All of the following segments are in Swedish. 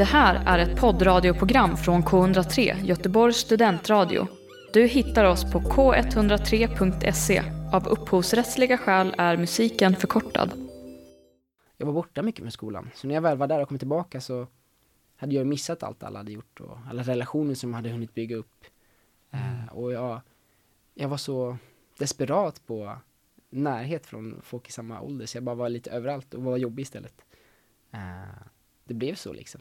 Det här är ett poddradioprogram från K103, Göteborgs studentradio. Du hittar oss på k103.se. Av upphovsrättsliga skäl är musiken förkortad. Jag var borta mycket med skolan, så när jag väl var där och kom tillbaka så hade jag missat allt alla hade gjort och alla relationer som jag hade hunnit bygga upp. Eh, och jag, jag var så desperat på närhet från folk i samma ålder, så jag bara var lite överallt och var jobbig istället. Eh, det blev så liksom.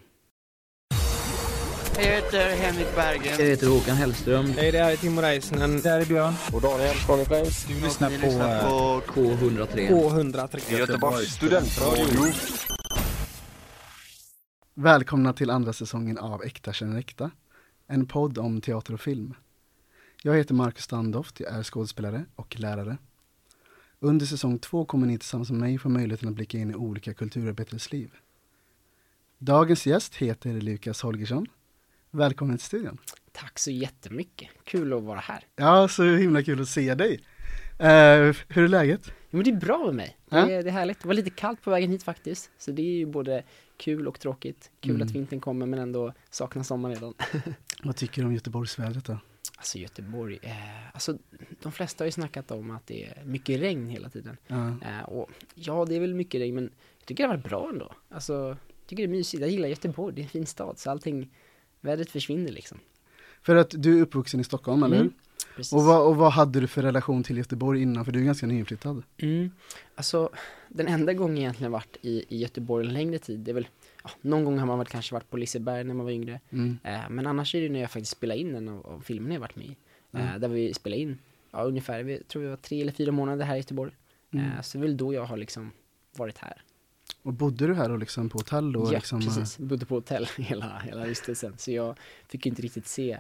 Jag heter Henrik Berggren. Jag heter Håkan Hellström. Hej, det här är Timo Räisänen. Det här är Björn. Och Daniel från Flames. Du lyssnar på, på K103. K103. Göteborgs studentradio. Välkomna till andra säsongen av Äkta känner äkta. En podd om teater och film. Jag heter Marcus Standoft, jag är skådespelare och lärare. Under säsong två kommer ni tillsammans med mig få möjligheten att blicka in i olika kulturarbetares liv. Dagens gäst heter Lukas Holgersson. Välkommen till studion. Tack så jättemycket, kul att vara här. Ja, så himla kul att se dig. Uh, hur är läget? Jo, men det är bra med mig, det Ja. är, det är härligt. Det var lite kallt på vägen hit faktiskt, så det är ju både kul och tråkigt. Kul Mm. att vintern kommer men ändå saknar sommaren redan. Vad tycker du om Göteborgsvädret då? Alltså Göteborg, eh, alltså de flesta har ju snackat om att det är mycket regn hela tiden. Ja. Eh, och ja, det är väl mycket regn, men jag tycker det har varit bra ändå. Alltså, jag tycker det är mysigt. Jag gillar Göteborg, det är en fin stad, så allting, vädret försvinner liksom. För att du är uppvuxen i Stockholm, eller hur? Mm, Precis. Och vad, och vad hade du för relation till Göteborg innan? För du är ganska nyinflyttad. Mm. Alltså, den enda gången jag egentligen varit i, i Göteborg en längre tid, det är väl, ja, någon gång har man väl kanske varit på Liseberg när man var yngre. Mm. Eh, men annars är det när jag faktiskt spelade in en av, av filmerna jag varit med i. Eh, Mm. där vi spelade in, ja ungefär, vi tror vi var tre eller fyra månader här i Göteborg. Mm. Eh, så det är väl då jag har liksom varit här. Och bodde du här och liksom på hotell då? ja, liksom, precis. Bodde på hotell hela, hela vistelsen. Så jag fick inte riktigt se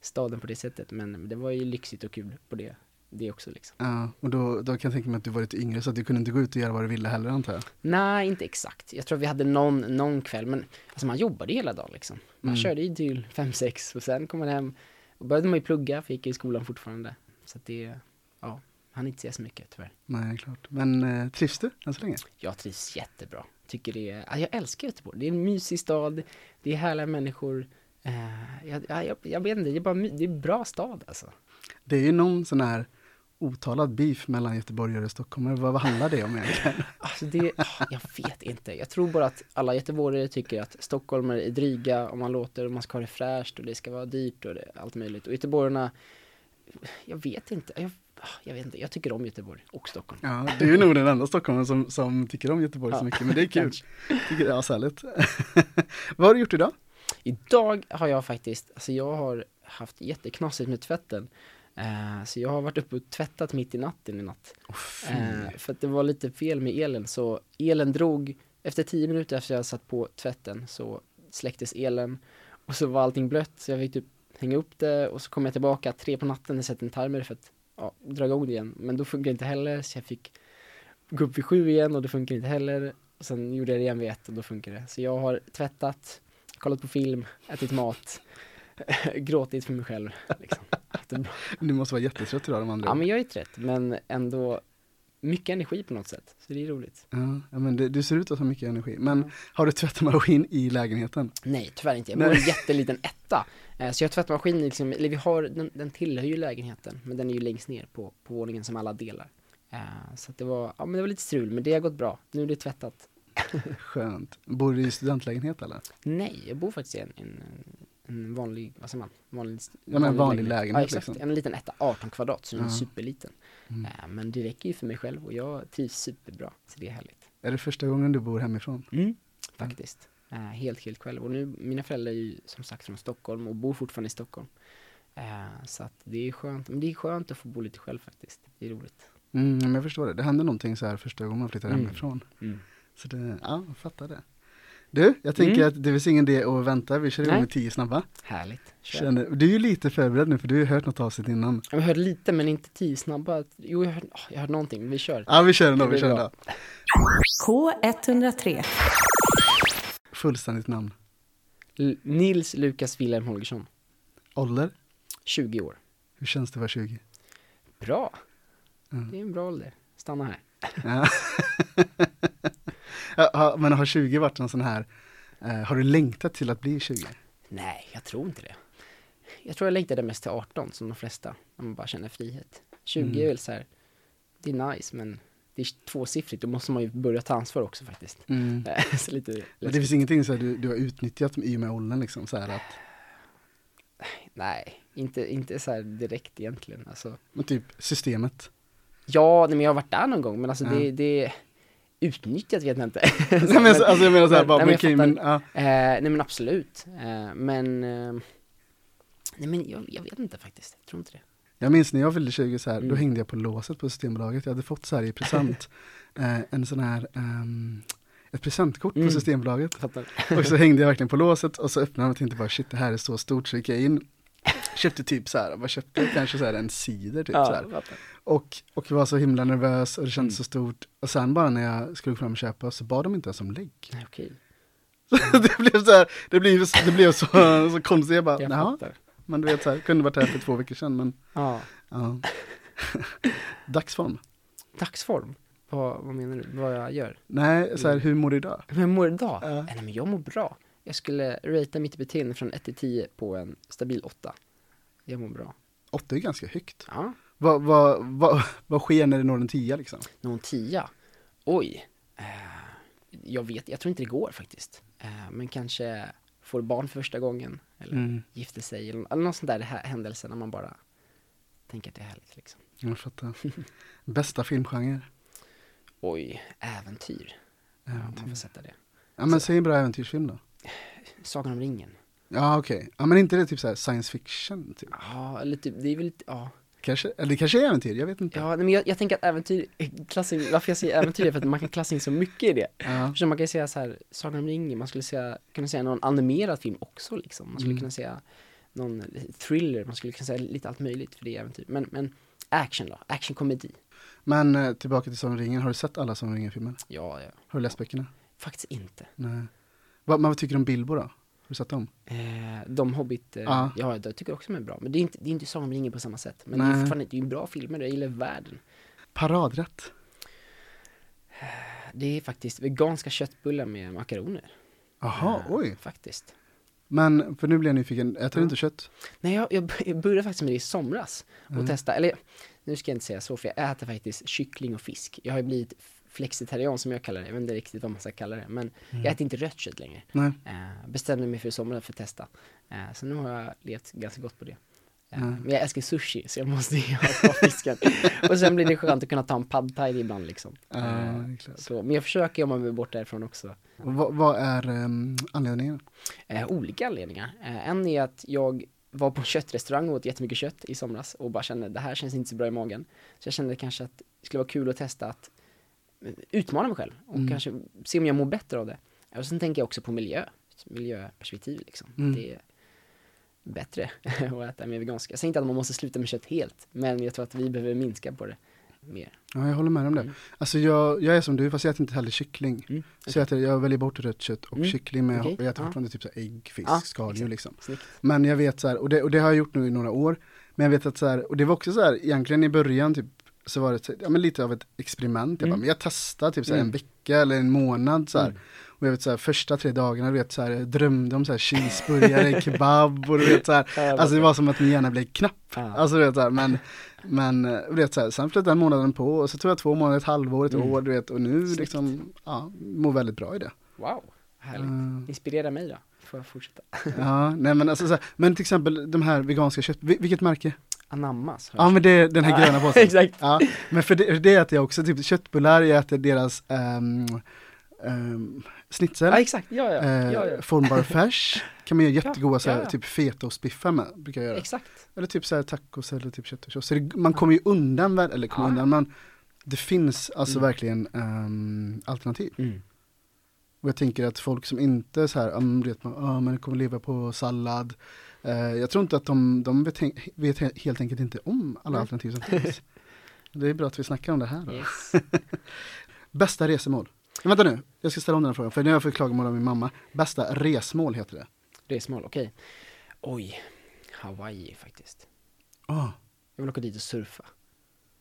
staden på det sättet. Men det var ju lyxigt och kul på det, det också liksom. Ja, och då, då kan jag tänka mig att du var lite yngre så att du kunde inte gå ut och göra vad du ville heller antar jag. Nej, inte exakt. Jag tror vi hade någon, någon kväll, men alltså man jobbade hela dagen liksom. Man Mm. körde ju till fem sex och sen kom man hem och började man ju plugga, för jag gick i skolan fortfarande. Så att det, ja, han inte säga så mycket tyvärr. Nej, klart. Men eh, trivs du än så länge? Jag trivs jättebra. Tycker det är, ja, jag älskar Göteborg. Det är en mysig stad, det är härliga människor. Eh, jag, ja, jag, jag vet inte, det är bara det är en bra stad alltså. Det är ju någon sån här otalad beef mellan göteborgare och stockholmare. Vad, vad handlar det om egentligen? Alltså det, ah, jag vet inte. Jag tror bara att alla göteborgare tycker att stockholmare är dryga om man låter och man ska ha det fräscht och det ska vara dyrt och det, allt möjligt. Och göteborgarna, jag vet inte. Jag, jag vet inte. Jag tycker om Göteborg och Stockholm. Ja, du är nog den enda stockholmaren som, som tycker om Göteborg så Ja, mycket, men det är kul. Tycker det är ashärligt. vad har du gjort idag? Idag har jag faktiskt, alltså jag har haft jätteknasigt med tvätten. Eh, så jag har varit uppe och tvättat mitt i natten i natt. Eh, för att det var lite fel med elen, så elen drog, efter tio minuter efter jag satt på tvätten så släcktes elen och så var allting blött så jag fick typ hänga upp det och så kom jag tillbaka tre på natten och sätta en timer för att ja, dra igång det igen. Men då funkar det inte heller så jag fick gå upp vid sju igen och det funkar inte heller. Och sen gjorde jag det igen vid ett och då funkar det. Så jag har tvättat, kollat på film, ätit mat, gråtit för mig själv. Liksom. Du måste vara jättetrött idag de andra Ja men jag är trött men ändå mycket energi på något sätt. Så det är roligt. Ja, ja, men det, du ser ut att ha mycket energi. Men har du tvättmaskin i lägenheten? Nej tyvärr inte, jag bor i en jätteliten etta. Eh, Så jag har tvättmaskin liksom, eller vi har, den, den tillhör ju lägenheten. Men den är ju längst ner på, på våningen som alla delar. Eh, Så att det var, ja men det var lite strul men det har gått bra. Nu är det tvättat. Skönt. Bor du i studentlägenhet eller? Nej, jag bor faktiskt i en, en, en vanlig, vad säger man? Vanlig, Ja, men vanlig lägenhet Ja exakt, liksom. en liten etta, 18 kvadrat, så den är Ja. superliten. Mm. Eh, Men det räcker ju för mig själv och jag trivs superbra. Så det är härligt. Är det första gången du bor hemifrån? Mm. Faktiskt. Eh, helt, helt själv. Och nu, mina föräldrar är ju som sagt från Stockholm och bor fortfarande i Stockholm. Eh, så att det är skönt. Men det är skönt att få bo lite själv faktiskt. Det är roligt. Mm, men jag förstår det. Det händer någonting så här första gången man flyttar Mm. hemifrån. Mm. Så det, ja, jag fattar det. Du, jag tänker Mm. att det finns ingen idé att vänta. Vi kör igång med tio snabba. Härligt. Känner, du är ju lite förberedd nu för du har ju hört något avsnitt innan. Jag har hört lite men inte tio snabba. Jo, jag har, oh, jag har hört någonting. Vi kör. Ja, vi kör ändå, vi kör ändå. K103. Fullständigt namn. L- Nils Lukas Wilhelm Holgersson. Ålder? 20 år. Hur känns det att vara 20? Bra. Mm. Det är en bra ålder. Stanna här. Ja. Men har 20 varit en sån här Eh, har du längtat till att bli 20? Nej, jag tror inte det. Jag tror jag längtade mest till 18 som de flesta, när man bara känner frihet. 20 Mm. är väl så här, det är nice men det är tvåsiffrigt, då måste man ju börja ta ansvar också faktiskt. Mm. så lite Men det läskigt. finns ingenting så här, du, du har utnyttjat i och med åldern liksom, så här att, Nej, inte, inte så här direkt egentligen. Alltså, men typ systemet. ja, nej, men jag har varit där någon gång, men alltså Ja. det, det utnyttjat vet jag inte. Nej, men, så- alltså jag menar så här, men- bara, nej, men, men ja. Eh, nej men absolut. Eh, men, eh, nej men jag, jag vet inte faktiskt. Jag tror inte det. Jag minns när jag fyllde 20 så här, då Mm. hängde jag på låset på Systembolaget. Jag hade fått så här i present, eh, en sån här, ehm, ett presentkort Mm. på Systembolaget. Fattar. Och så hängde jag verkligen på låset och så öppnade jag och tänkte bara shit det här är så stort så gick jag in Köpte typ så här, vad köpte jag? Kanske så här en cider typ så Ja, här. fattar. Och, och var så himla nervös och det kändes Mm. så stort. Och sen bara när jag skulle gå fram och köpa så bad de inte ens om lägg. Nej, okej. det blev så här, det blev, det blev så, så konstigt. Jag bara, Jag men du vet så här, kunde varit här för två veckor sedan men Ja. ja. Dagsform. Dagsform? Vad, vad menar du? Vad jag gör? Nej, så här, hur mår du idag? Hur jag mår idag? Eh, Nej men jag mår bra. Jag skulle ratea mitt beteende från 1 till 10 på en stabil 8. Jag mår bra. Åtta är ganska högt. Ja. Vad, vad, vad, vad sker när det når en tia liksom? Någon 10? Oj. Eh, jag vet, jag tror inte det går faktiskt. Eh, men kanske får barn för första gången. Eller Mm. gifter sig eller, någon sån där hä- händelse när man bara tänker att det är härligt liksom. Jag fattar. Bästa filmgenre? Oj, äventyr. Ja, man Äventyr. får sätta det. Ja men säg en bra äventyrsfilm då. Sagan om ringen. Ja okej, ja men inte det typ så här science fiction typ? Ja, eller typ, det är väl ja. Kanske, eller det kanske är äventyr, jag vet inte. Ja, men jag, jag tänker att äventyr, klassing, varför jag säger äventyr är för att man kan klassa in så mycket i det. Ja. Man kan säga så här, Sagan om ringen, man skulle säga, kunna säga någon animerad film också liksom. Man skulle Mm. kunna säga någon thriller, man skulle kunna säga lite allt möjligt för det är äventyr. Men, men action då, actionkomedi. Men eh, tillbaka till Sagan om ringen, har du sett alla Sagan om ringen-filmer? Ja, ja, Har du läst böckerna? faktiskt inte. Nej. Vad, men vad tycker du om Bilbo då? Har du sett dem? Eh, de Hobbit, eh, Ja. ja. jag tycker också de är bra. Men det är inte, det är inte Sagan om ringen på samma sätt. Men det Nej. är fortfarande, det är ju bra filmer, jag gillar världen. Paradrätt? Det är faktiskt veganska köttbullar med makaroner. Jaha, Eh, oj. Faktiskt. Men, för nu blir jag nyfiken, äter du Ja. inte kött? Nej, jag, jag, jag började faktiskt med det i somras och Mm. testa, eller nu ska jag inte säga så för jag äter faktiskt kyckling och fisk. Jag har ju blivit flexitarian som jag kallar det, jag vet inte riktigt vad man ska kalla det, men jag äter inte rött kött längre. Nej. Eh, bestämde mig för i somras för att testa. Eh, så nu har jag levt ganska gott på det. Eh, Mm. Men jag älskar sushi, så jag måste ju ha kvar fisken. och sen blir det skönt att kunna ta en pad thai ibland liksom. Klart. så, men jag försöker jobba mig bort därifrån också. Vad, vad är um, anledningen? Eh, olika anledningar. Eh, en är att jag var på en köttrestaurang och åt jättemycket kött i somras och bara kände det här känns inte så bra i magen. Så jag kände kanske att det skulle vara kul att testa att utmana mig själv och Mm. kanske se om jag mår bättre av det. Och sen tänker jag också på miljö, miljöperspektiv liksom. Mm. Det är bättre att äta mer veganska. Jag säger inte att man måste sluta med kött helt, men jag tror att vi behöver minska på det mer. Ja, jag håller med om det. Mm. Alltså jag, jag är som du, fast jag äter inte heller kyckling. Mm. Så jag, äter, jag väljer bort rött kött och Mm. kyckling, men Okej, jag, jag äter ja. fortfarande typ så ägg, fisk, Ja, skaldjur liksom. Snyggt. Men jag vet så här, och det, och det har jag gjort nu i några år, men jag vet att så här, och det var också så här, egentligen i början typ, så var det så- ja, men lite av ett experiment. Jag bara, Mm. men jag testar typ så en Mm. vecka eller en månad så här. Mm. Och jag vet så här, första tre dagarna, du vet så här, drömde om så här cheeseburgare, kebab och du vet så här, alltså det var som att min hjärna blev knapp. Alltså du vet så här, men, men du vet så här, sen flöt den månaden på och så tog jag två månader, ett halvår, ett Mm. år, du vet, och nu Snyggt. liksom, ja, mår väldigt bra i det. Wow, härligt. Mm. Inspirera mig då, får jag fortsätta. Ja, nej men alltså så här, men till exempel de här veganska kött, vil- vilket märke? Anammas. Ja men det är den här Ja, gröna påsen. Exakt. Ja, men för det, det äter jag också, typ köttbullar, jag äter deras um, um, schnitzel, Ja exakt, ja ja. eh, ja, ja. formbar färs, kan man göra jättegoda så här, typ fetaostbiffar med, brukar jag göra. Exakt. Eller typ så här tacos eller typ köttfärssås. Så det, man kommer ju undan, eller kommer undan, men det finns alltså Mm. verkligen ehm, alternativ. Mm. Och jag tänker att folk som inte så här, um, vet man, ah, men kommer leva på sallad. Eh, jag tror inte att de, de vet, vet he- helt enkelt inte om alla Nej. alternativ som finns. det är bra att vi snackar om det här. Yes. Bästa resmål? Men vänta nu, jag ska ställa om den här frågan, för nu har jag fått klagomål av min mamma. Bästa resmål heter det. Resmål, okej. Oj, Hawaii faktiskt. Ah. Jag vill åka dit och surfa.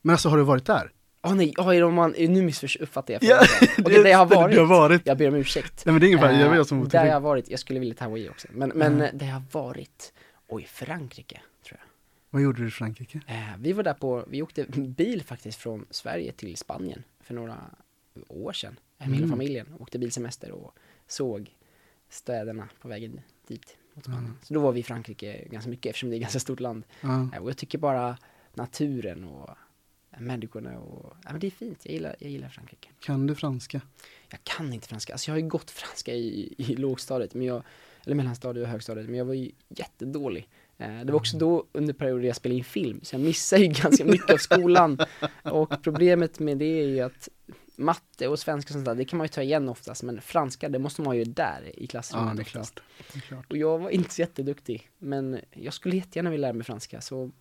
Men alltså har du varit där? Åh nej, oh, är de man, nu missuppfattar jag Ja, frågan. Okej, där jag har varit, Du har varit. jag ber om ursäkt Nej men det är ingen fara, jag var Eh, jag som var Där jag har varit, jag skulle vilja ta Hawaii också, men, men Mm. där jag har varit, oj, Frankrike, tror jag Vad gjorde du i Frankrike? Eh, vi var där på, vi åkte bil faktiskt från Sverige till Spanien för några år sedan. Eh, Med hela Mm. familjen, åkte bilsemester och såg städerna på vägen dit mot Spanien. Mm. Så då var vi i Frankrike ganska mycket eftersom det är ett ganska stort land. Ja. Eh, och jag tycker bara naturen och människorna och, ja men det är fint, jag gillar, jag gillar Frankrike. Kan du franska? Jag kan inte franska, alltså jag har ju gått franska i, i lågstadiet, men jag, eller mellanstadiet och högstadiet, men jag var ju jättedålig. Eh, Det var också då under perioder jag spelade in film, så jag missade ju ganska mycket av skolan. Och problemet med det är ju att matte och svenska och sånt där, det kan man ju ta igen oftast, men franska, det måste man ju där i klassrummet Ja, det är klart. Det är klart. Och jag var inte så jätteduktig, men jag skulle jättegärna vilja lära mig franska, så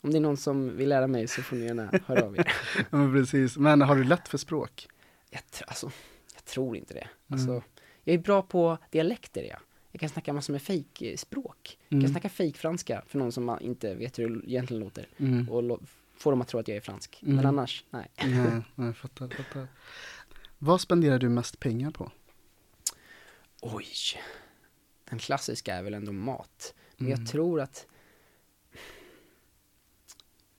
om det är någon som vill lära mig så får ni gärna höra av er. Ja, men precis. Men har du lätt för språk? Jag, tr- alltså, jag tror inte det. Alltså, Mm. Jag är bra på dialekter, ja. Jag kan snacka massor med fejkspråk. Jag Mm. kan snacka fejkfranska för någon som inte vet hur det egentligen låter. Mm. Och lo- få dem att tro att jag är fransk. Mm. Men annars, nej. Nej, nej, fattar, fattar. Vad spenderar du mest pengar på? Oj. Den klassiska är väl ändå mat. Men Mm. jag tror att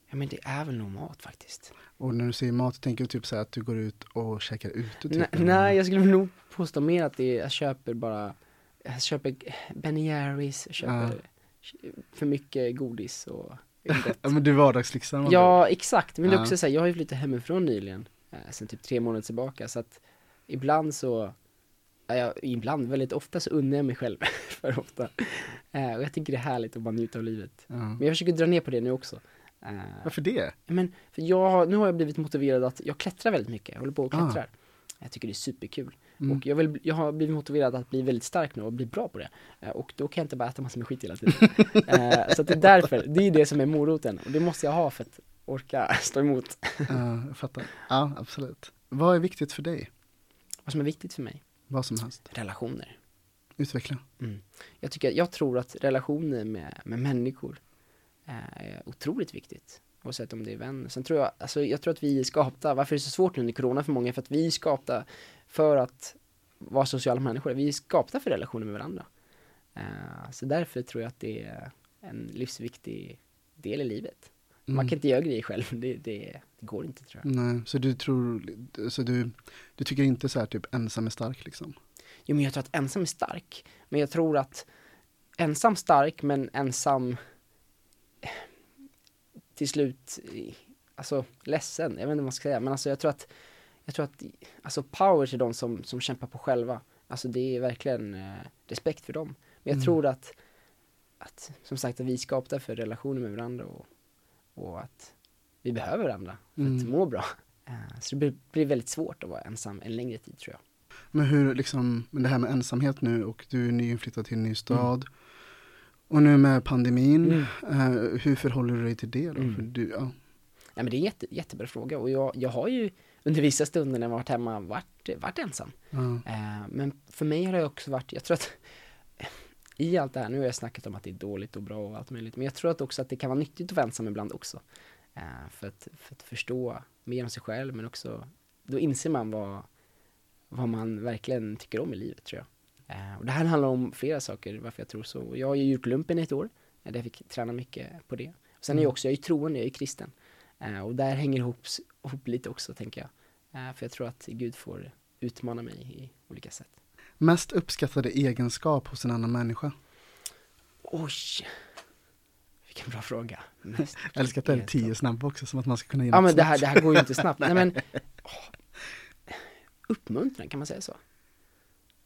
Ja men det är väl nog mat faktiskt. Och när du säger mat, tänker du typ så att du går ut och käkar ute? Typ, Nej, jag skulle nog påstå mer att det är, jag köper bara Jag köper Ben Jerrys, jag köper för mycket godis och gott. Ja men du vardagslyxar man Ja, exakt. Men det är Ja. också så här, jag har ju flyttat hemifrån nyligen, eh, sen typ tre månader tillbaka, så att ibland så, ja, ibland, väldigt ofta så unnar jag mig själv för ofta. Eh, och jag tycker det är härligt att bara njuta av livet. Ja. Men jag försöker dra ner på det nu också. Eh, Varför det? men för jag, har- nu har jag blivit motiverad att, jag klättrar väldigt mycket, jag håller på och Ah. klättrar. Jag tycker det är superkul. Mm. Och jag, vill, jag har blivit motiverad att bli väldigt stark nu och bli bra på det. Eh, och då kan jag inte bara äta massor med skit hela tiden. eh, så att det är därför, det är det som är moroten. Och det måste jag ha för att orka stå emot. Ja, jag fattar. Ja, absolut. Vad är viktigt för dig? Vad som är viktigt för mig, Vad som helst. relationer. Utveckla. Mm. Jag, tycker, jag tror att relationer med, med människor är otroligt viktigt. Oavsett om det är vänner. Sen tror jag, alltså jag tror att vi är skapta, varför är det så svårt nu under corona för många? För att vi är skapta för att vara sociala människor. Vi är skapta för relationer med varandra. Eh, så därför tror jag att det är en livsviktig del i livet. Man Mm. kan inte göra grejer själv, det, det, det går inte tror jag. Nej, så du tror, så du, du tycker inte så här typ ensam är stark liksom? Jo men jag tror att ensam är stark, men jag tror att ensam stark men ensam till slut, alltså ledsen, jag vet inte vad man ska säga, men alltså jag tror att, jag tror att, alltså power till de som, som kämpar på själva, alltså det är verkligen eh, respekt för dem. Men jag Mm. tror att, att, som sagt, att vi är skapta för relationer med varandra och, och att vi behöver varandra för att Mm. må bra. Eh, Så det blir, blir väldigt svårt att vara ensam en längre tid tror jag. Men hur liksom, men det här med ensamhet nu och du är nyinflyttad till en ny stad. Mm. Och nu med pandemin, eh, hur förhåller du dig till det då? Mm. Du, ja. Ja, men det är en jätte, jättebra fråga och jag, jag har ju under vissa stunder när jag varit hemma varit, varit ensam. Ja. Eh, men för mig har det också varit, jag tror att i allt det här, nu har jag snackat om att det är dåligt och bra och allt möjligt, men jag tror att också att det kan vara nyttigt att vara ensam ibland också. Eh, för, att, för att förstå mer om sig själv, men också, då inser man vad, vad man verkligen tycker om i livet tror jag. Eh, och det här handlar om flera saker, varför jag tror så. Jag har ju gjort lumpen i ett år, eh, där jag fick träna mycket på det. Och sen är jag också, jag är ju troende, jag är kristen. Eh, och där hänger ihop, ihop lite också, tänker jag. För jag tror att Gud får utmana mig i olika sätt. Mest uppskattade egenskap hos en annan människa? Oj! Vilken bra fråga. Mest Jag älskar att det är tio snabba också, som att man ska kunna ge Ja men det här, det här går ju inte snabbt. Nej men, åh. uppmuntran, kan man säga så?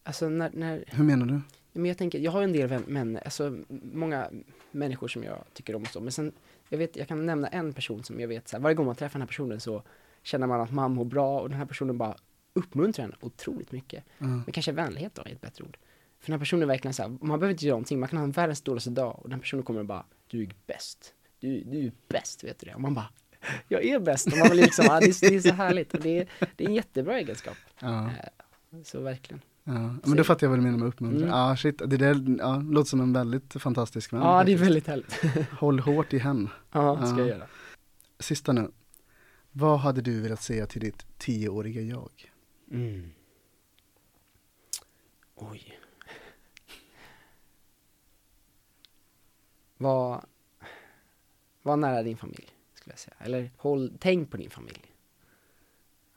Alltså när, när, Hur menar du? men jag tänker, jag har en del vän, män, alltså många människor som jag tycker om och så, men sen, jag vet, jag kan nämna en person som jag vet så här, varje gång man träffar den här personen så känner man att man mår bra och den här personen bara uppmuntrar en otroligt mycket. Ja. Men kanske vänlighet då är ett bättre ord. För den här personen är verkligen så här, man behöver inte göra någonting, man kan ha en världens dåligaste dag och den här personen kommer och bara, du är bäst. Du, du är bäst, vet du det? Och man bara, jag är bäst. Och man vill liksom, ah, det, är, det är så härligt. Och det är, det är en jättebra egenskap. Eh, Så verkligen. Ja. Men då fattar jag vad du menar med uppmuntran. Mm. Ja, shit, det där ja, låter som en väldigt fantastisk vän. Ja, det är faktiskt. väldigt härligt. Håll hårt i henne. Ja, det ska Ja. jag göra. Sista nu. Vad hade du velat säga till ditt tioåriga jag? Mm. Oj. Var, var nära din familj, skulle jag säga. Eller håll, tänk på din familj.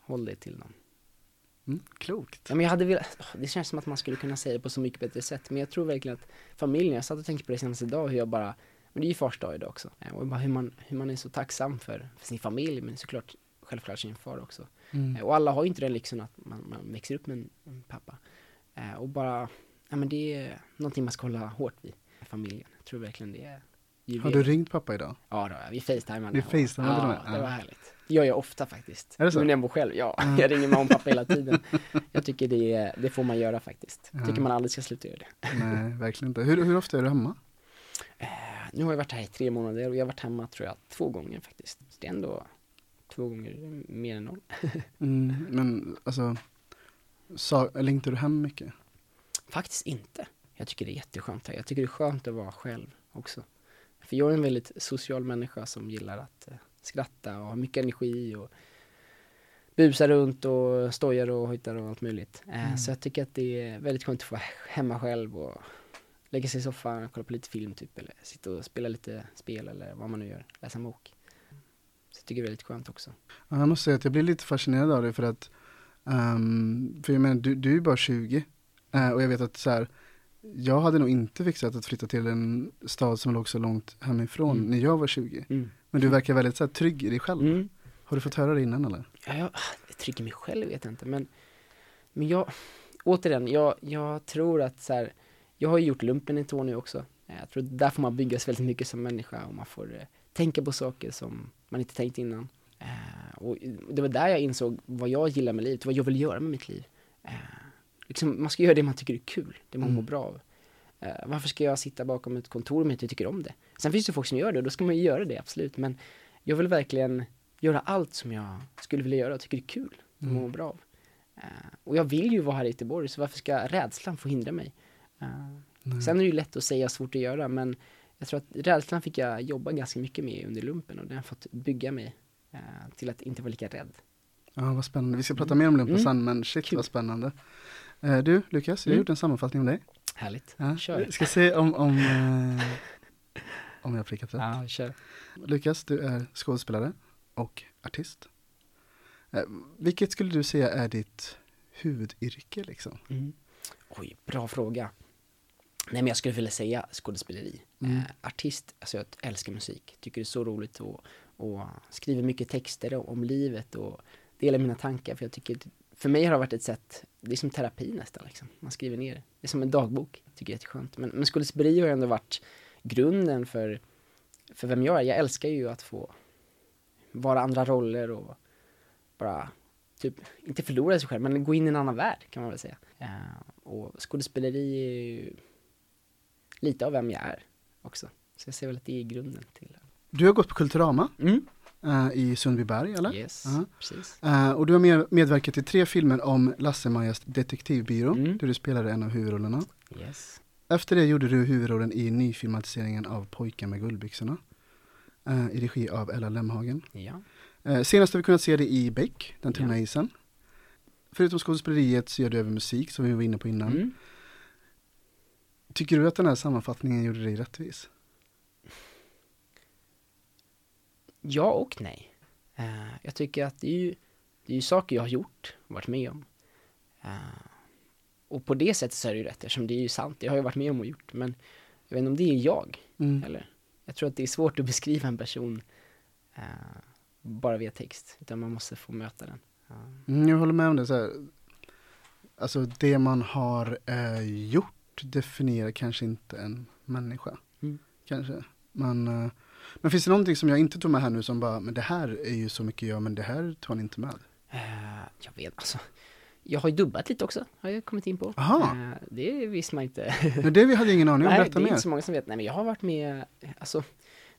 Håll dig till dem. Mm, klokt. Ja, men jag hade velat, det känns som att man skulle kunna säga det på så mycket bättre sätt. Men jag tror verkligen att familjen, jag satt och tänkte på det senaste idag, hur jag bara, men det är ju fars dag idag också. Eh, Och bara hur man, hur man är så tacksam för, för sin familj, men såklart, självklart sin far också. Mm. Eh, Och alla har ju inte den lyxen att man, man växer upp med en, pappa. Eh, och bara, ja men det är någonting man ska hålla hårt vid, familjen. Jag tror verkligen det är Har du ringt pappa idag? Ja då, vi facetimade. Ni facetimade ja, det var härligt. Det gör jag ofta faktiskt. Är det så? Men när jag bor själv, ja. Mm. Jag ringer mamma och pappa hela tiden. Jag tycker det, det får man göra faktiskt. Jag tycker man aldrig ska sluta göra det. Nej, verkligen inte. Hur, hur ofta är du hemma? Eh, Nu har jag varit här i tre månader och jag har varit hemma tror jag två gånger faktiskt. Så det är ändå två gånger mer än noll. Mm, men alltså, sa, längtar du hem mycket? Faktiskt inte. Jag tycker det är jätteskönt här. Jag tycker det är skönt att vara själv också. För jag är en väldigt social människa som gillar att eh, skratta och ha mycket energi och busa runt och stojar och hojtar och allt möjligt. Eh, Så jag tycker att det är väldigt skönt att vara hemma själv och lägga sig i soffan och kolla på lite film typ eller sitta och spela lite spel eller vad man nu gör, läsa en bok. Så jag tycker det är väldigt skönt också. Ja, Jag måste säga att jag blir lite fascinerad av det för att, ehm, för jag menar, du, du är bara 20 eh, och jag vet att så här, jag hade nog inte fixat att flytta till en stad som låg så långt hemifrån Mm. när jag var 20. Mm. Men du verkar väldigt så här, trygg i dig själv. Mm. Har du fått höra det innan eller? Ja, jag, jag trycker mig själv vet jag inte, men, men jag, återigen, jag, jag tror att så här, jag har ju gjort lumpen i år nu också. Eh, Jag tror där får man byggas väldigt mycket som människa och man får eh, tänka på saker som man inte tänkt innan. Eh, och det var där jag insåg vad jag gillar med livet, vad jag vill göra med mitt liv. Eh, liksom, man ska göra det man tycker är kul, det man Mm. mår bra av. Eh, varför ska jag sitta bakom ett kontor om jag inte tycker om det? Sen finns det folk som gör det och då ska man ju göra det, absolut. Men jag vill verkligen göra allt som jag skulle vilja göra och tycker det är kul, som Mm. mår bra av. Eh, och jag vill ju vara här i Göteborg, så varför ska rädslan få hindra mig? Nej. sen är det ju lätt att säga, svårt att göra, men jag tror att rädslan fick jag jobba ganska mycket med under lumpen och den har fått bygga mig eh, till att inte vara lika rädd. Ja, vad spännande. Vi ska prata mer om lumpen Mm. sen, men shit Kul. vad spännande. Eh, du, Lukas, jag har Mm. gjort en sammanfattning om dig. Härligt. Ja, Kör. Vi ska se om, om, eh, om jag har prickat rätt. Ja, kör. Lukas, du är skådespelare och artist. Eh, vilket skulle du säga är ditt huvudyrke liksom? Mm. Oj, bra fråga. Nej men jag skulle vilja säga skådespeleri. Mm. Eh, artist, alltså jag älskar musik. Tycker det är så roligt och, och skriver mycket texter om, om livet och delar mina tankar. För jag tycker, för mig har det varit ett sätt, det är som terapi nästan liksom. Man skriver ner, det är som en dagbok. Tycker jag är jätteskönt. Men, men skådespeleri har ändå varit grunden för, för vem jag är. Jag älskar ju att få vara andra roller och bara typ, inte förlora sig själv, men gå in i en annan värld kan man väl säga. Eh, och skådespeleri är ju lite av vem jag är också. Så jag ser väl att det är grunden till Du har gått på Kulturama mm. Eh, i Sundbyberg, eller? Yes, Ja. precis. Eh, och du har med, medverkat i tre filmer om Lasse-Majas detektivbyrå, Mm. där du spelade en av huvudrollerna. Yes. Efter det gjorde du huvudrollen i nyfilmatiseringen av Pojkar med guldbyxorna, eh, i regi av Ella Lemhagen. Ja. Senast har vi kunnat se det i Beck, Den tunna Ja. isen. Förutom skådespeleriet så gör du även musik, som vi var inne på innan. Mm. Tycker du att den här sammanfattningen gjorde dig rättvis? Ja och nej. Eh, jag tycker att det är ju, det är ju saker jag har gjort, varit med om. Eh, och på det sättet så är det ju rätt, eftersom det är ju sant, det har jag varit med om och gjort. Men jag vet inte om det är jag, Mm. eller? Jag tror att det är svårt att beskriva en person eh, bara via text, utan man måste få möta den. Mm, jag håller med om det. Så här. Alltså det man har gjort definierar kanske inte en människa. Mm. Kanske. Eh, men finns det någonting som jag inte tog med här nu som bara, men det här är ju så mycket jag, men det här tar ni inte med? Eh, jag vet, alltså. Jag har ju dubbat lite också, har jag kommit in på. Aha. Eh, det visste man inte. Men det vi hade ingen aning om, Nej, det berätta är mer. inte så många som vet. Nej, men jag har varit med, alltså,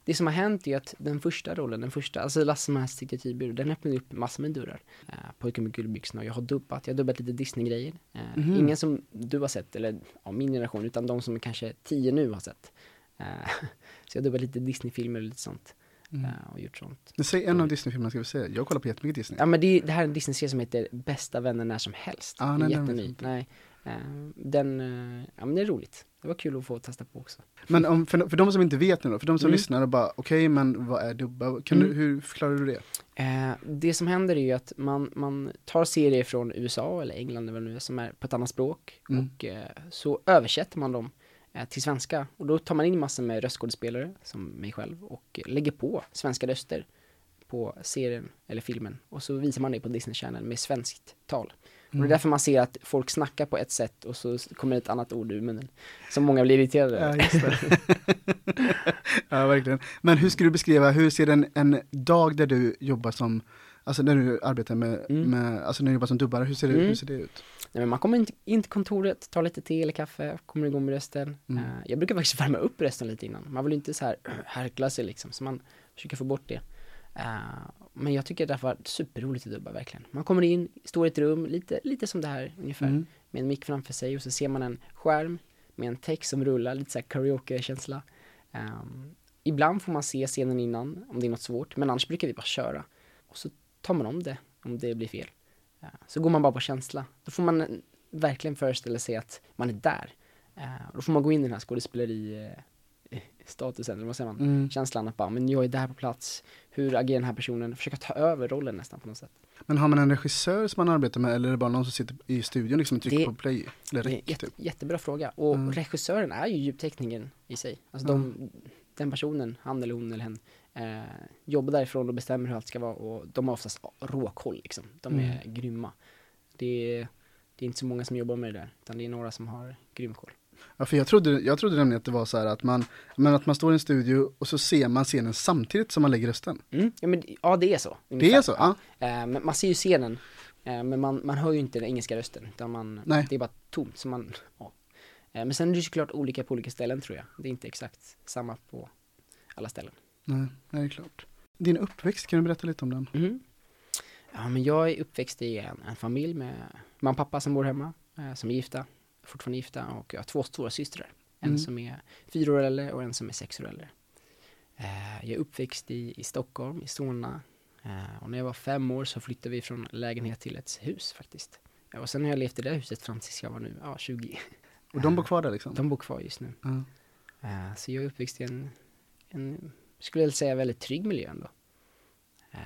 det som har hänt är att den första rollen, den första, alltså Lasse-Majas detektivbyrå, den öppnade upp massor med dörrar. Uh, Pojken med guldbyxorna, och jag har dubbat, jag har dubbat lite Disney-grejer. Eh, Mhm. Ingen som du har sett, eller ja, min generation, utan de som kanske tio nu har sett. Eh, så jag har dubbat lite Disney-filmer och lite sånt. Mm. eh, och gjort sånt. Säg en av Disney-filmerna ska vi se. Jag kollar på jättemycket Disney. Ja men det, är- det här är en Disney-serie som heter Bästa vänner när som helst. Ah, det är nej, jätteny. Nej, eh, den, eh, ja men det är roligt. Det var kul att få testa på också. Men om, för, för de som inte vet nu då, för de som Mm. lyssnar och bara okej men vad är dubba? Kan Mm. du, hur förklarar du det? Eh, det som händer är ju att man, man tar serier från USA eller England eller vad det nu är som är på ett annat språk Mm. och eh, så översätter man dem eh, till svenska och då tar man in massor med röstskådespelare som mig själv och lägger på svenska röster på serien eller filmen och så visar man det på Disney Channel med svenskt tal. Och Mm. det är därför man ser att folk snackar på ett sätt och så kommer ett annat ord ur munnen. Som många blir irriterade Ja, över. just det. ja, verkligen. Men hur skulle du beskriva, hur ser en, en dag där du jobbar som, alltså när du arbetar med, Mm. med alltså när du jobbar som dubbare, hur ser det, Mm. hur ser det ut? Nej, men man kommer in, till kontoret, tar lite te eller kaffe, kommer igång med rösten. Mm. Eh, jag brukar faktiskt värma upp rösten lite innan. Man vill inte så här härkla sig liksom, så man försöker få bort det. Eh, men jag tycker det har varit superroligt att dubba verkligen. Man kommer in, står i ett rum, lite, lite som det här ungefär, Mm. med en mick framför sig och så ser man en skärm med en text som rullar, lite så här karaoke-känsla. Ehm, ibland får man se scenen innan, om det är något svårt, men annars brukar vi bara köra. Och så tar man om det, om det blir fel. Ja, Så går man bara på känsla. Då får man verkligen föreställa sig att man är där. Eh, Då får man gå in i den här skådespeleri statusen, eller vad säger man? Mm. Känslan att bara, men jag är där på plats. Hur agerar den här personen? Försöka ta över rollen nästan på något sätt. Men har man en regissör som man arbetar med eller är det bara någon som sitter i studion liksom och trycker Det- på play? Eller Det är rec, jätte, typ? jättebra fråga. Och Mm. regissören är ju ljudteknikern i sig. Alltså de, den personen, han eller hon eller hen, eh, jobbar därifrån och bestämmer hur allt ska vara och de har oftast råkoll liksom. De är Mm. grymma. Det är, det är inte så många som jobbar med det där, utan det är några som har grym koll. Ja, för jag trodde, jag trodde nämligen att det var så här att man, men att man står i en studio och så ser man scenen samtidigt som man lägger rösten. Mm. Ja, men, ja, det är så. Det ungefär. är så? Ja. Eh, men man ser ju scenen, eh, men man, man hör ju inte den engelska rösten, utan man, Nej. det är bara tomt. Så man, ja. eh, men sen är det såklart olika på olika ställen tror jag. Det är inte exakt samma på alla ställen. Nej, nej, det är klart. Din uppväxt, kan du berätta lite om den? Mhm. Ja, men jag är uppväxt i en, en familj med mamma och pappa som bor hemma, eh, som är gifta, fortfarande gifta, och jag har två stora systrar. En Mm. som är fyra år äldre och en som är sex år äldre. Eh, jag är uppväxt i, i Stockholm, i Solna. Eh, och när jag var fem år så flyttade vi från lägenhet till ett hus faktiskt. Och sen har jag levt i det huset fram tills jag var nu, ja, 20. Och de bor kvar där liksom? De bor kvar just nu. Eh, så jag är uppväxt i en, en skulle jag säga, väldigt trygg miljö ändå. Eh,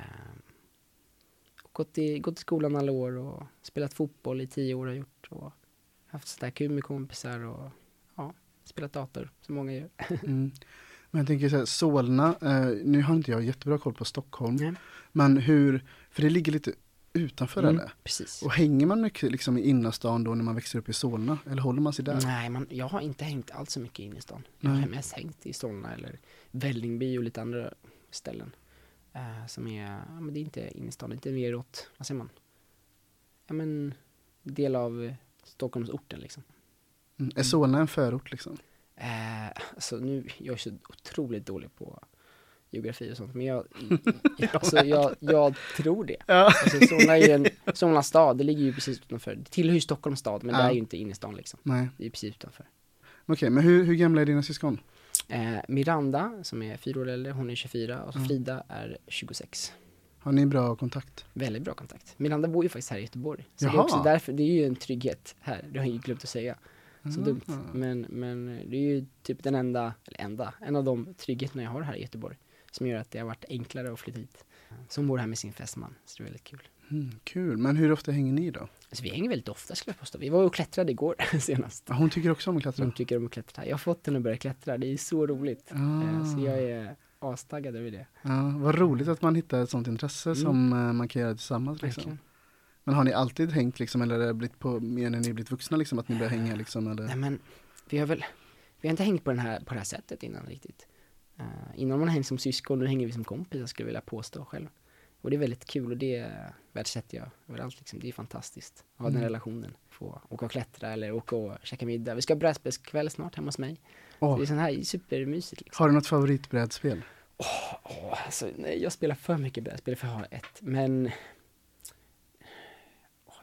och gått, i, gått i skolan alla år och spelat fotboll i tio år har gjort. Och haft sådär kul med kompisar och ja, spelat dator som många gör. Mm. Men jag tänker så här, Solna, eh, nu har inte jag jättebra koll på Stockholm, Nej. men hur, för det ligger lite utanför Mm, precis. Och hänger man mycket liksom i innerstan då när man växer upp i Solna? Eller håller man sig där? Nej, man, jag har inte hängt allt så mycket i stan. Jag har mest hängt i Solna eller Vällingby och lite andra ställen. Eh, som är, ja men det är inte inne i stan, det är inte mer åt, vad säger man? Ja men, del av Stockholmsorten liksom. Mm. Är Solna en förort liksom? Eh, alltså nu, jag är så otroligt dålig på geografi och sånt, men jag, alltså, jag, jag tror det. Ja. Alltså, Solna är ju en, Solna stad, det ligger ju precis utanför, det tillhör ju Stockholms stad, men det Ja. är ju inte inne i stan liksom. Nej. Det är ju precis utanför. Okej, men hur, hur gamla är dina syskon? Eh, Miranda, som är fyra år äldre, hon är 24 och Mm. Frida är 26. Har ni bra kontakt? Väldigt bra kontakt. Miranda bor ju faktiskt här i Göteborg. Så det är Jaha. också därför, det är ju en trygghet här, det har jag ju glömt att säga. Så Ah. dumt. Men, men det är ju typ den enda, eller enda, en av de tryggheterna jag har här i Göteborg. Som gör att det har varit enklare att flytta hit. Så hon bor här med sin fästman, så det är väldigt kul. Mm, kul, men hur ofta hänger ni då? Alltså vi hänger väldigt ofta skulle jag påstå. Vi var och klättrade igår senast. Ja, hon tycker också om att klättra? Hon tycker om att klättra. Jag har fått henne att börja klättra, det är så roligt. Eh, Så jag Ah. är astaggad över det. Ja, vad roligt att man hittar ett sånt intresse Mm. som eh, man kan göra tillsammans liksom. Verkligen. Men har ni alltid hängt liksom, eller har det blivit på mer när ni blivit vuxna liksom, att ni börjar hänga liksom, Nej eller? men, vi har väl, vi har inte hängt på, den här, på det här sättet innan riktigt. Uh, innan man hängt som syskon, nu hänger vi som kompisar skulle jag vilja påstå själv. Och det är väldigt kul och det värdesätter jag överallt liksom. Det är fantastiskt att ha den Mm. relationen. Få åka och klättra eller åka och käka middag. Vi ska ha brädspelskväll snart hemma hos mig. Åh, Det är sån här supermysigt liksom. har du något favoritbrädspel? Åh, alltså, nej, jag spelar för mycket brädspel för att ha ett, men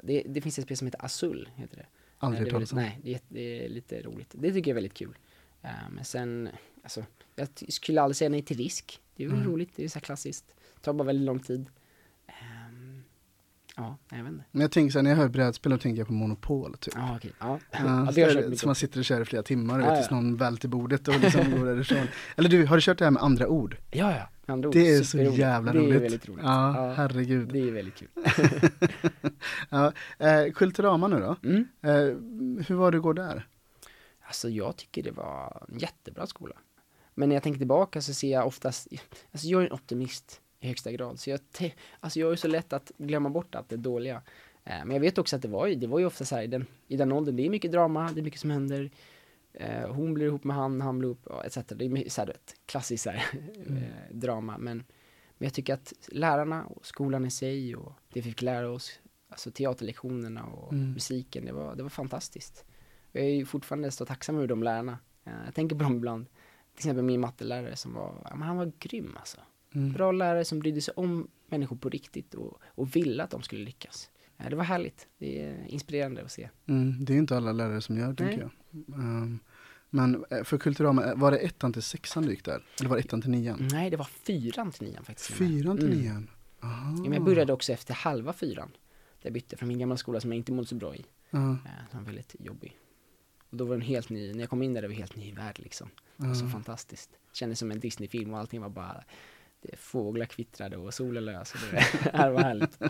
det, det finns ett spel som heter Azul, heter det. Aldrig det hört talas om. Nej, det är, det är lite roligt. Det tycker jag är väldigt kul. Eh, men sen, alltså, jag skulle aldrig säga nej till risk. Det är väl Mm. roligt, det är så här klassiskt. Det tar bara väldigt lång tid. Ehm, ja, jag vet inte. Men jag tänker så här, när jag hör brädspel då tänker jag på Monopol typ. Ja, okej. Ja, Ja, ja, det så man sitter och kör i flera timmar Ja, ja, ja. tills någon till bordet och liksom går därifrån. Eller du, har du kört det här med andra ord? Ja, ja. Andra ord, Det är så jävla roligt. Det är väldigt roligt. Ja, herregud. Det är väldigt kul. ja, eh, Kulturama nu då? Mm. Eh, hur var det att gå där? Alltså jag tycker det var en jättebra skola. Men när jag tänker tillbaka så ser jag oftast, alltså jag är en optimist i högsta grad. Så jag, te- alltså jag är så lätt att glömma bort allt det dåliga. Eh, men jag vet också att det var ju, det var ju ofta så här i den, i den åldern, det är mycket drama, det är mycket som händer. Eh, hon blir ihop med han, han blir ihop, etc. Det är så här, vet, klassiskt så här, eh, drama. Men, men jag tycker att lärarna och skolan i sig och det vi fick lära oss, alltså teaterlektionerna och Mm. musiken, det var, det var fantastiskt. Jag är ju fortfarande så tacksam över de lärarna. Eh, Jag tänker på dem ibland. Till exempel min mattelärare som var, han var grym alltså. Mm. Bra lärare som brydde sig om människor på riktigt och, och ville att de skulle lyckas. Det var härligt. Det är inspirerande att se. Mm, det är inte alla lärare som gör, tänker Nej. jag. Um, men eh, för Kulturama, eh, var det ettan till sexan du gick där? Eller var det ettan till nian? Nej, det var fyran till nian faktiskt. Fyran till Mm. nian? Aha. Ja, men jag började också efter halva fyran. Där jag bytte från min gamla skola som jag inte mådde så bra i. Ja, Eh, Den var väldigt jobbig. Och då var den helt ny, när jag kom in där det var en helt ny värld liksom. Det var så fantastiskt. Kändes som en Disney-film och allting var bara det, Fåglar kvittrade och solen lös och det, det var härligt. Det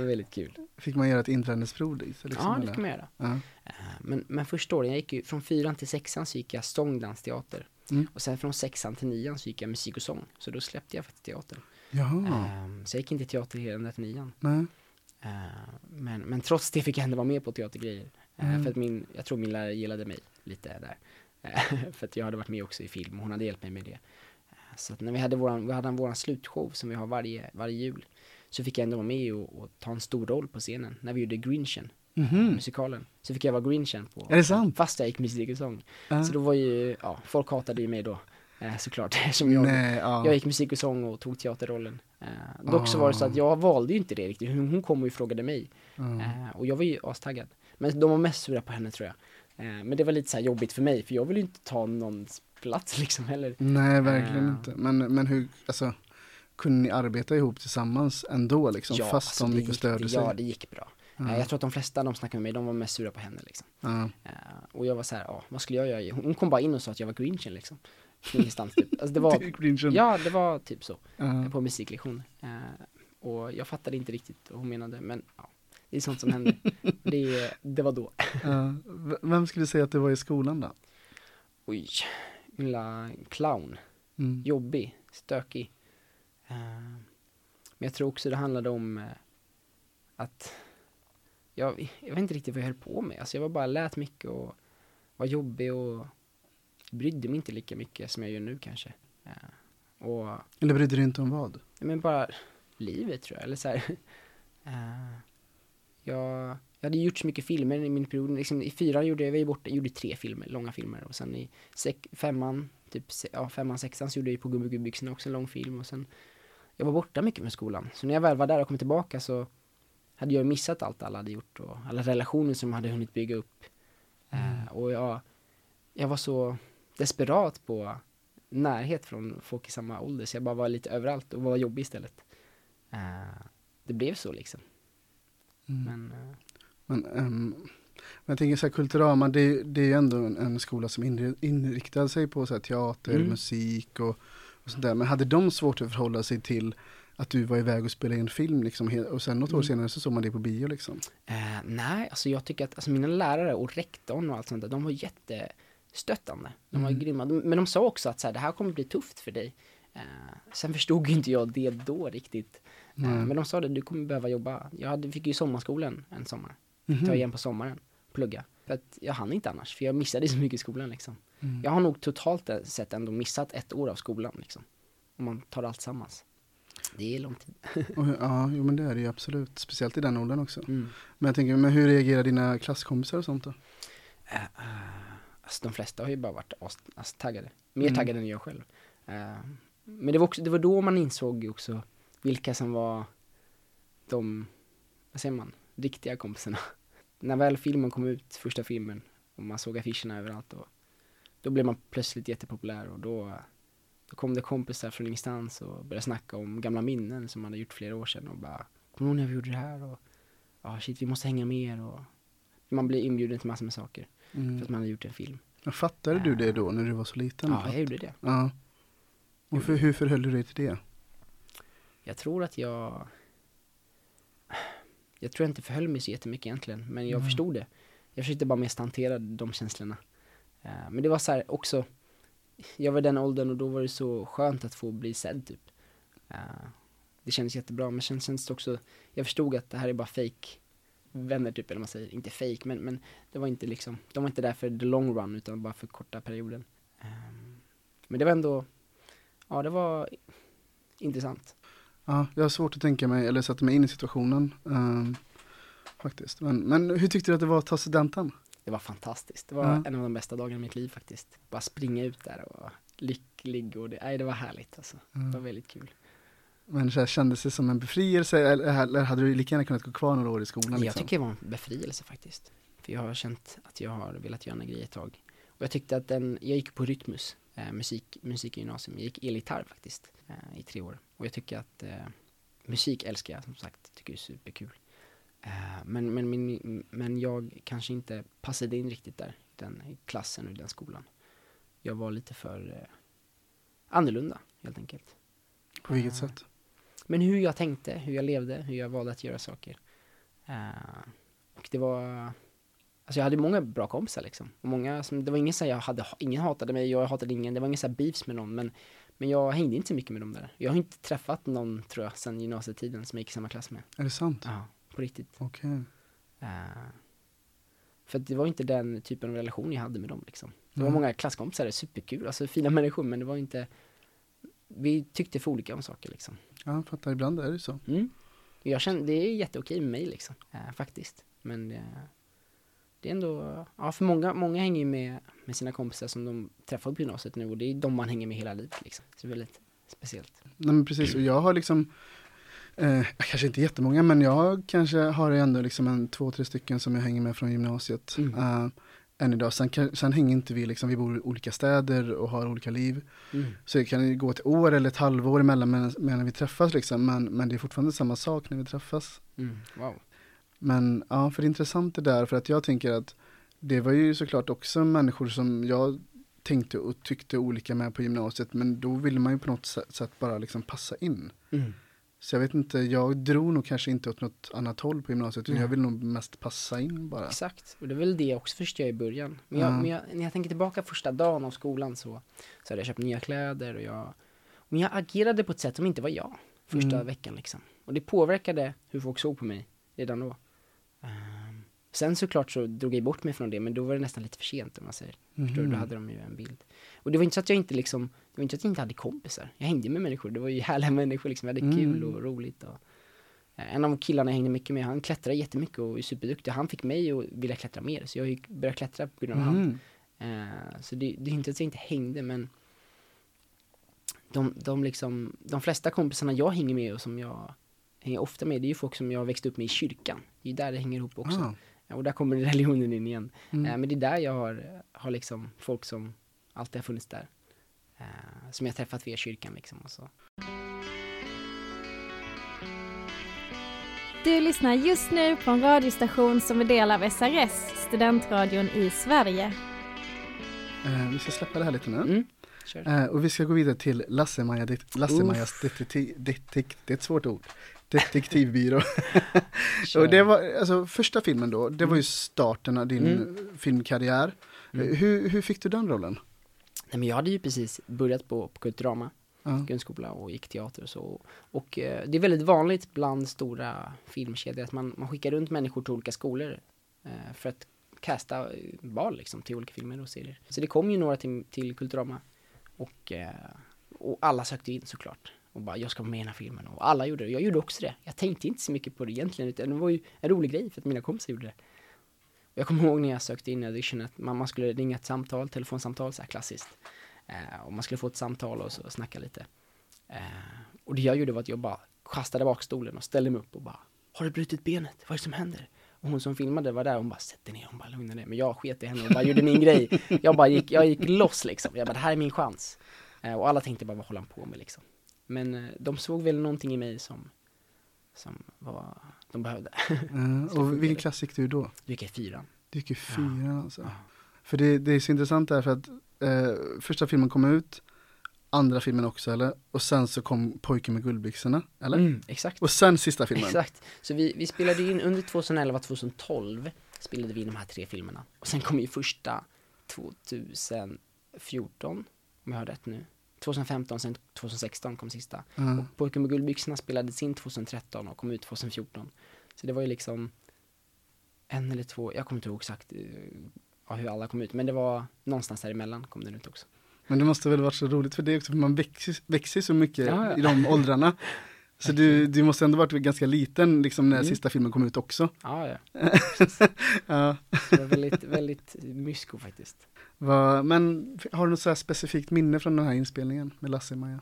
var väldigt kul. Fick man göra ett inträdesprov dit? Liksom, Ja, det kan man göra. Ja. Eh, Men, men första åren, jag gick ju från fyran till sexan så gick jag sångdansteater. Mm. Och sen från sexan till nian så gick jag musik och sång. Så då släppte jag faktiskt teatern. Jaha, Ehm, Så jag gick inte teater hela den där till nian. nej. Eh, Men, men trots det fick jag ändå vara med på teatergrejer. Eh, Mm. För att min, jag tror min lärare gillade mig lite där. Eh, För att jag hade varit med också i film och hon hade hjälpt mig med det. Eh, Så att när vi hade våran, vi hade våran slutshow som vi har varje, varje jul. Så fick jag ändå vara med och, och ta en stor roll på scenen. När vi gjorde Grinchen, Mhm. musikalen. Så fick jag vara Grinchen på. Är det sant? Fast jag gick musik och sång. Ja. Så då var ju, ja, folk hatade ju mig då. eh, Såklart, som jag. Nej, ja. Jag gick musik och sång och tog teaterrollen. Eh, dock så var det så att jag valde ju inte det riktigt. Hon, hon kom och frågade mig. Eh, och jag var ju astaggad. Men de var mest sura på henne tror jag. Eh, men det var lite så här jobbigt för mig, för jag vill ju inte ta någons plats liksom heller. Nej, verkligen Eh. inte. Men, men hur, alltså, kunde ni arbeta ihop tillsammans ändå liksom? fast alltså, de gick och störde sig? Ja, det gick bra. Ja. Eh, jag tror att de flesta de snackade med mig, de var mest sura på henne liksom. Ja. Och jag var så här, ja, vad skulle jag göra? Hon kom bara in och sa att jag var grinchen liksom. Ingenstans typ. Alltså det var, ja det var typ så. Ja. på musiklektion. Och jag fattade inte riktigt vad hon menade, men ja, är sånt som händer. det, det var då. V- Vem skulle säga att det var i skolan då? Oj, lilla clown. Mm. Jobbig, stökig. Eh, men jag tror också det handlade om eh, att jag, jag vet inte riktigt vad jag höll på med. Alltså jag var bara lät mycket och var jobbig och brydde mig inte lika mycket som jag gör nu kanske. Eh, och Eller brydde du dig inte om vad? Men bara livet tror jag, eller så här. jag, jag hade gjort så mycket filmer i min period, liksom, i fyran gjorde jag, var borta, gjorde tre filmer, långa filmer och sen i sek, femman, typ, ja femman, sexan så gjorde jag ju på Gummigubbbyxorna också en lång film och sen jag var borta mycket med skolan. Så när jag väl var där och kom tillbaka så hade jag missat allt alla hade gjort och alla relationer som hade hunnit bygga upp. Eh, och jag, jag var så desperat på närhet från folk i samma ålder så jag bara var lite överallt och var jobbig istället. Eh, det blev så liksom. Mm. Men eh, Men, ehm, men jag tänker så här, Kulturama, det, det är ju ändå en, en skola som inri- inriktar sig på så här, teater, Mm. musik och, och sånt där. Men hade de svårt att förhålla sig till att du var iväg och spelade in film liksom, och sen något år Mm. senare så såg man det på bio liksom? eh, nej, alltså jag tycker att alltså mina lärare och rektorn och allt sånt där, de var jättestöttande. De var Mm. grymma. De, men de sa också att så här, det här kommer bli tufft för dig. Eh, sen förstod inte jag det då riktigt. Nej. men de sa det, du kommer behöva jobba. Jag hade, fick ju sommarskolan en sommar. Mhm. Ta igen på sommaren, plugga. För att jag hann inte annars, för jag missade så mycket i skolan liksom. Mm. Jag har nog totalt sett ändå missat ett år av skolan liksom. Om man tar allt sammans. Det är lång tid. Och, ja, jo, men det är det ju absolut. Speciellt i den åldern också. Mm. Men jag tänker, men hur reagerar dina klasskompisar och sånt då? Uh, alltså de flesta har ju bara varit taggade. Mer Mm. taggade än jag själv. Eh, men det var, också, det var då man insåg också vilka som var de, vad säger man, riktiga kompisarna. När väl filmen kom ut, första filmen, och man såg affischerna överallt och då blev man plötsligt jättepopulär och då, då kom det kompisar från ingenstans och började snacka om gamla minnen som man hade gjort flera år sedan och bara Kommer du ihåg när vi gjorde det här? Och ja, shit, vi måste hänga mer och man blir inbjuden till massor med saker för Mm. att man hade gjort en film. Men Fattade du det då när du var så liten? Ja, jag gjorde det. Ja. Och för, hur förhöll du dig till det? Jag tror att jag Jag tror jag inte förhöll mig så jättemycket egentligen, men jag Nej. förstod det. Jag försökte bara mest hantera de känslorna. Eh, men det var så här också, jag var i den åldern och då var det så skönt att få bli sedd typ. Eh, det kändes jättebra, men sen kändes det också, jag förstod att det här är bara fake vänner typ, eller man säger, inte fake men, men det var inte liksom, de var inte där för the long run utan bara för korta perioden. Ehm, men det var ändå, ja det var intressant. Ja, jag har svårt att tänka mig, eller sätta mig in i situationen. ehm, faktiskt. Men, men hur tyckte du att det var att ta studenten? Det var fantastiskt. Det var Ja. en av de bästa dagarna i mitt liv faktiskt. Bara springa ut där och vara lycklig och det, nej, det var härligt alltså. Det var väldigt kul. Men så här, kändes det som en befrielse eller, eller hade du lika gärna kunnat gå kvar några år i skolan? Jag Liksom? tycker det var en befrielse faktiskt. För jag har känt att jag har velat göra en grej ett tag. Och jag tyckte att den, jag gick på Rytmus, eh, musik, musikgymnasium. Jag gick elgitarr faktiskt eh, i tre år. Och jag tycker att eh, musik älskar jag som sagt, tycker det är superkul. Eh, men, men, min, men jag kanske inte passade in riktigt där, den klassen och den skolan. Jag var lite för eh, annorlunda helt enkelt. På vilket sätt? Men hur jag tänkte, hur jag levde, hur jag valde att göra saker. Eh, och det var, alltså jag hade många bra kompisar liksom. Och många som, det var ingen så här, jag hade, ingen hatade mig, jag hatade ingen, det var ingen så här beefs med någon. Men, men jag hängde inte så mycket med dem där. Jag har inte träffat någon, tror jag, sedan gymnasietiden som jag gick i samma klass med. Är det sant? Ja, på riktigt. Okej. Eh, för det var inte den typen av relation jag hade med dem liksom. Det var Mm. många klasskompisar, superkul, alltså fina människor, men det var inte, vi tyckte för olika om saker liksom. Ja, jag fattar. Ibland är det så. Mm. Jag känner, det är jätteokej med mig liksom, eh, faktiskt. Men eh, det är ändå, ja för många, många hänger ju med, med sina kompisar som de träffar på gymnasiet nu och det är de man hänger med hela livet liksom. Så det är väldigt speciellt. Nej men precis, och jag har liksom eh, Kanske inte jättemånga men jag kanske har ändå liksom en två, tre stycken som jag hänger med från gymnasiet Mm. eh, än idag. Sen, kan, sen hänger inte vi liksom, vi bor i olika städer och har olika liv. Mm. Så det kan gå ett år eller ett halvår emellan men när vi träffas liksom. Men, men det är fortfarande samma sak när vi träffas. Mm. Wow. Men ja, för det är intressant det där för att jag tänker att det var ju såklart också människor som jag tänkte och tyckte olika med på gymnasiet men då ville man ju på något sätt, bara liksom passa in. Mm. Så jag vet inte, jag drog nog kanske inte åt något annat håll på gymnasiet utan Nej. jag vill nog mest passa in bara. Exakt, och det är väl det jag också förstår i början. Men, jag, Ja. men jag, när jag tänker tillbaka första dagen av skolan så, så hade jag köpt nya kläder och jag, men jag agerade på ett sätt som inte var jag första Mm. veckan liksom. Och det påverkade hur folk såg på mig redan då. Ehm, sen såklart så drog jag bort mig från det, men då var det nästan lite för sent om man säger. Förstår du? Då Mhm. hade de ju en bild. Och det var inte så att jag inte liksom, det var inte så att jag inte hade kompisar. Jag hängde med människor, det var ju härliga människor liksom, vi hade Mm. kul och roligt och eh, en av killarna jag hängde mycket med, han klättrar jättemycket och är superduktig. Han fick mig att vilja klättra mer, så jag började klättra på grund av han. Mhm. Eh, så det, det är inte att jag inte hängde, men de, de, liksom, de flesta kompisarna jag hänger med och som jag hänger ofta med, det är ju folk som jag växte upp med i kyrkan. Det är ju där det hänger ihop också. Ah. Ja, och där kommer religionen in igen. Mm. Eh, men det är där jag har, har liksom folk som alltid har funnits där. Eh, som jag träffat via kyrkan liksom och så. Du lyssnar just nu på en radiostation som är del av SRS, studentradion i Sverige. Eh, vi ska släppa det här lite nu. Mm, kör. Eh, och vi ska gå vidare till Lasse-Maja, det- Lasse-Majas detektiv, detek, det är ett svårt ord, detektivbyrå. och det var, alltså första filmen då, det var ju Mm. starten av din Mm. filmkarriär. Mm. Hur, hur fick du den rollen? Nej, men jag hade ju precis börjat på, på Kulturama, Ja. grundskola och gick teater och så. Och eh, det är väldigt vanligt bland stora filmkedjor att man, man skickar runt människor till olika skolor eh, för att casta eh, val liksom till olika filmer och serier. Så det kom ju några till, till Kulturama och, eh, och alla sökte in såklart. Och bara, jag ska vara med i den här filmen. Och alla gjorde det. Jag gjorde också det. Jag tänkte inte så mycket på det egentligen, utan det var ju en rolig grej för att mina kompisar gjorde det. Och jag kommer ihåg när jag sökte in i audition att man, man skulle ringa ett samtal, telefonsamtal, så här klassiskt. Eh, och man skulle få ett samtal och så snacka lite. Eh, och det jag gjorde var att jag bara kastade bak stolen och ställde mig upp och bara Har du brutit benet? Vad är det som händer? Och hon som filmade var där och hon bara sätt dig ner, hon bara lugna ner Men jag sket i henne och bara gjorde min grej. Jag bara gick, jag gick loss liksom. Jag bara det här är min chans. Eh, och alla tänkte bara vad håller han på med liksom. Men eh, de såg väl någonting i mig som, som var, de behövde. Eh, och vilken klass gick du då? Du gick i fyran. Du gick i fyran alltså. Ja. För det, det är så intressant där för att eh, första filmen kom ut, andra filmen också eller? Och sen så kom Pojken med guldbyxorna, eller? Mm, exakt. Och sen sista filmen. Exakt. Så vi, vi spelade in under 2011-2012 spelade vi in de här tre filmerna. Och sen kom ju första 2014, om jag har rätt nu. 2015, sen 2016 kom sista. Ja. Och Pojken med guldbyxorna spelades in 2013 och kom ut 2014. Så det var ju liksom en eller två, jag kommer inte ihåg exakt eh, ja, hur alla kom ut, men det var någonstans däremellan kom den ut också. Men det måste väl varit så roligt för det också, för man växer, växer så mycket Ja, ja. i de åldrarna. Så du, du måste ändå varit ganska liten liksom när Mm. sista filmen kom ut också. Ja, ja. Ja. Det var väldigt, väldigt mysko faktiskt. Vad- men har du något så här specifikt minne från den här inspelningen med Lasse och Maja?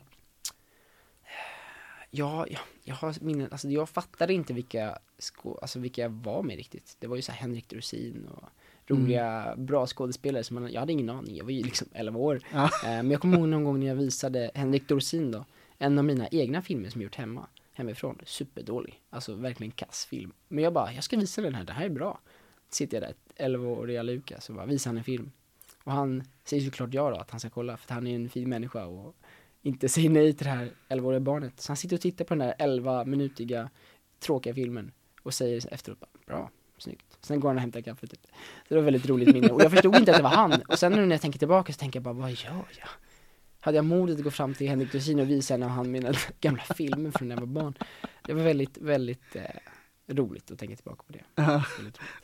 Ja, jag, har minnen, alltså jag fattade inte vilka, sko, alltså vilka jag var med riktigt. Det var ju så Henrik Dorsin och roliga, bra skådespelare som man, jag hade ingen aning, jag var ju liksom 11 år. Ja. Eh, men jag kommer ihåg någon gång när jag visade Henrik Dorsin då, en av mina egna filmer som jag gjort hemma, hemifrån, superdålig, alltså verkligen kass film. Men jag bara, jag ska visa den här, det här är bra. Sitter jag där, 11-åriga Lukas, och bara visar han en film. Och han säger såklart ja då, att han ska kolla, för att han är en fin människa och inte säger nej till det här 11-åriga barnet. Så han sitter och tittar på den där 11-minutiga tråkiga filmen och säger efteråt bara, bra, snyggt. Sen går han och hämtar kaffe typ. Så det var ett väldigt roligt minne. Och jag förstod inte att det var han. Och sen nu när jag tänker tillbaka så tänker jag bara, vad gör jag? Hade jag modet att gå fram till Henrik Dorsin och visa henne han mina gamla filmer från när jag var barn? Det var väldigt, väldigt eh, roligt att tänka tillbaka på det.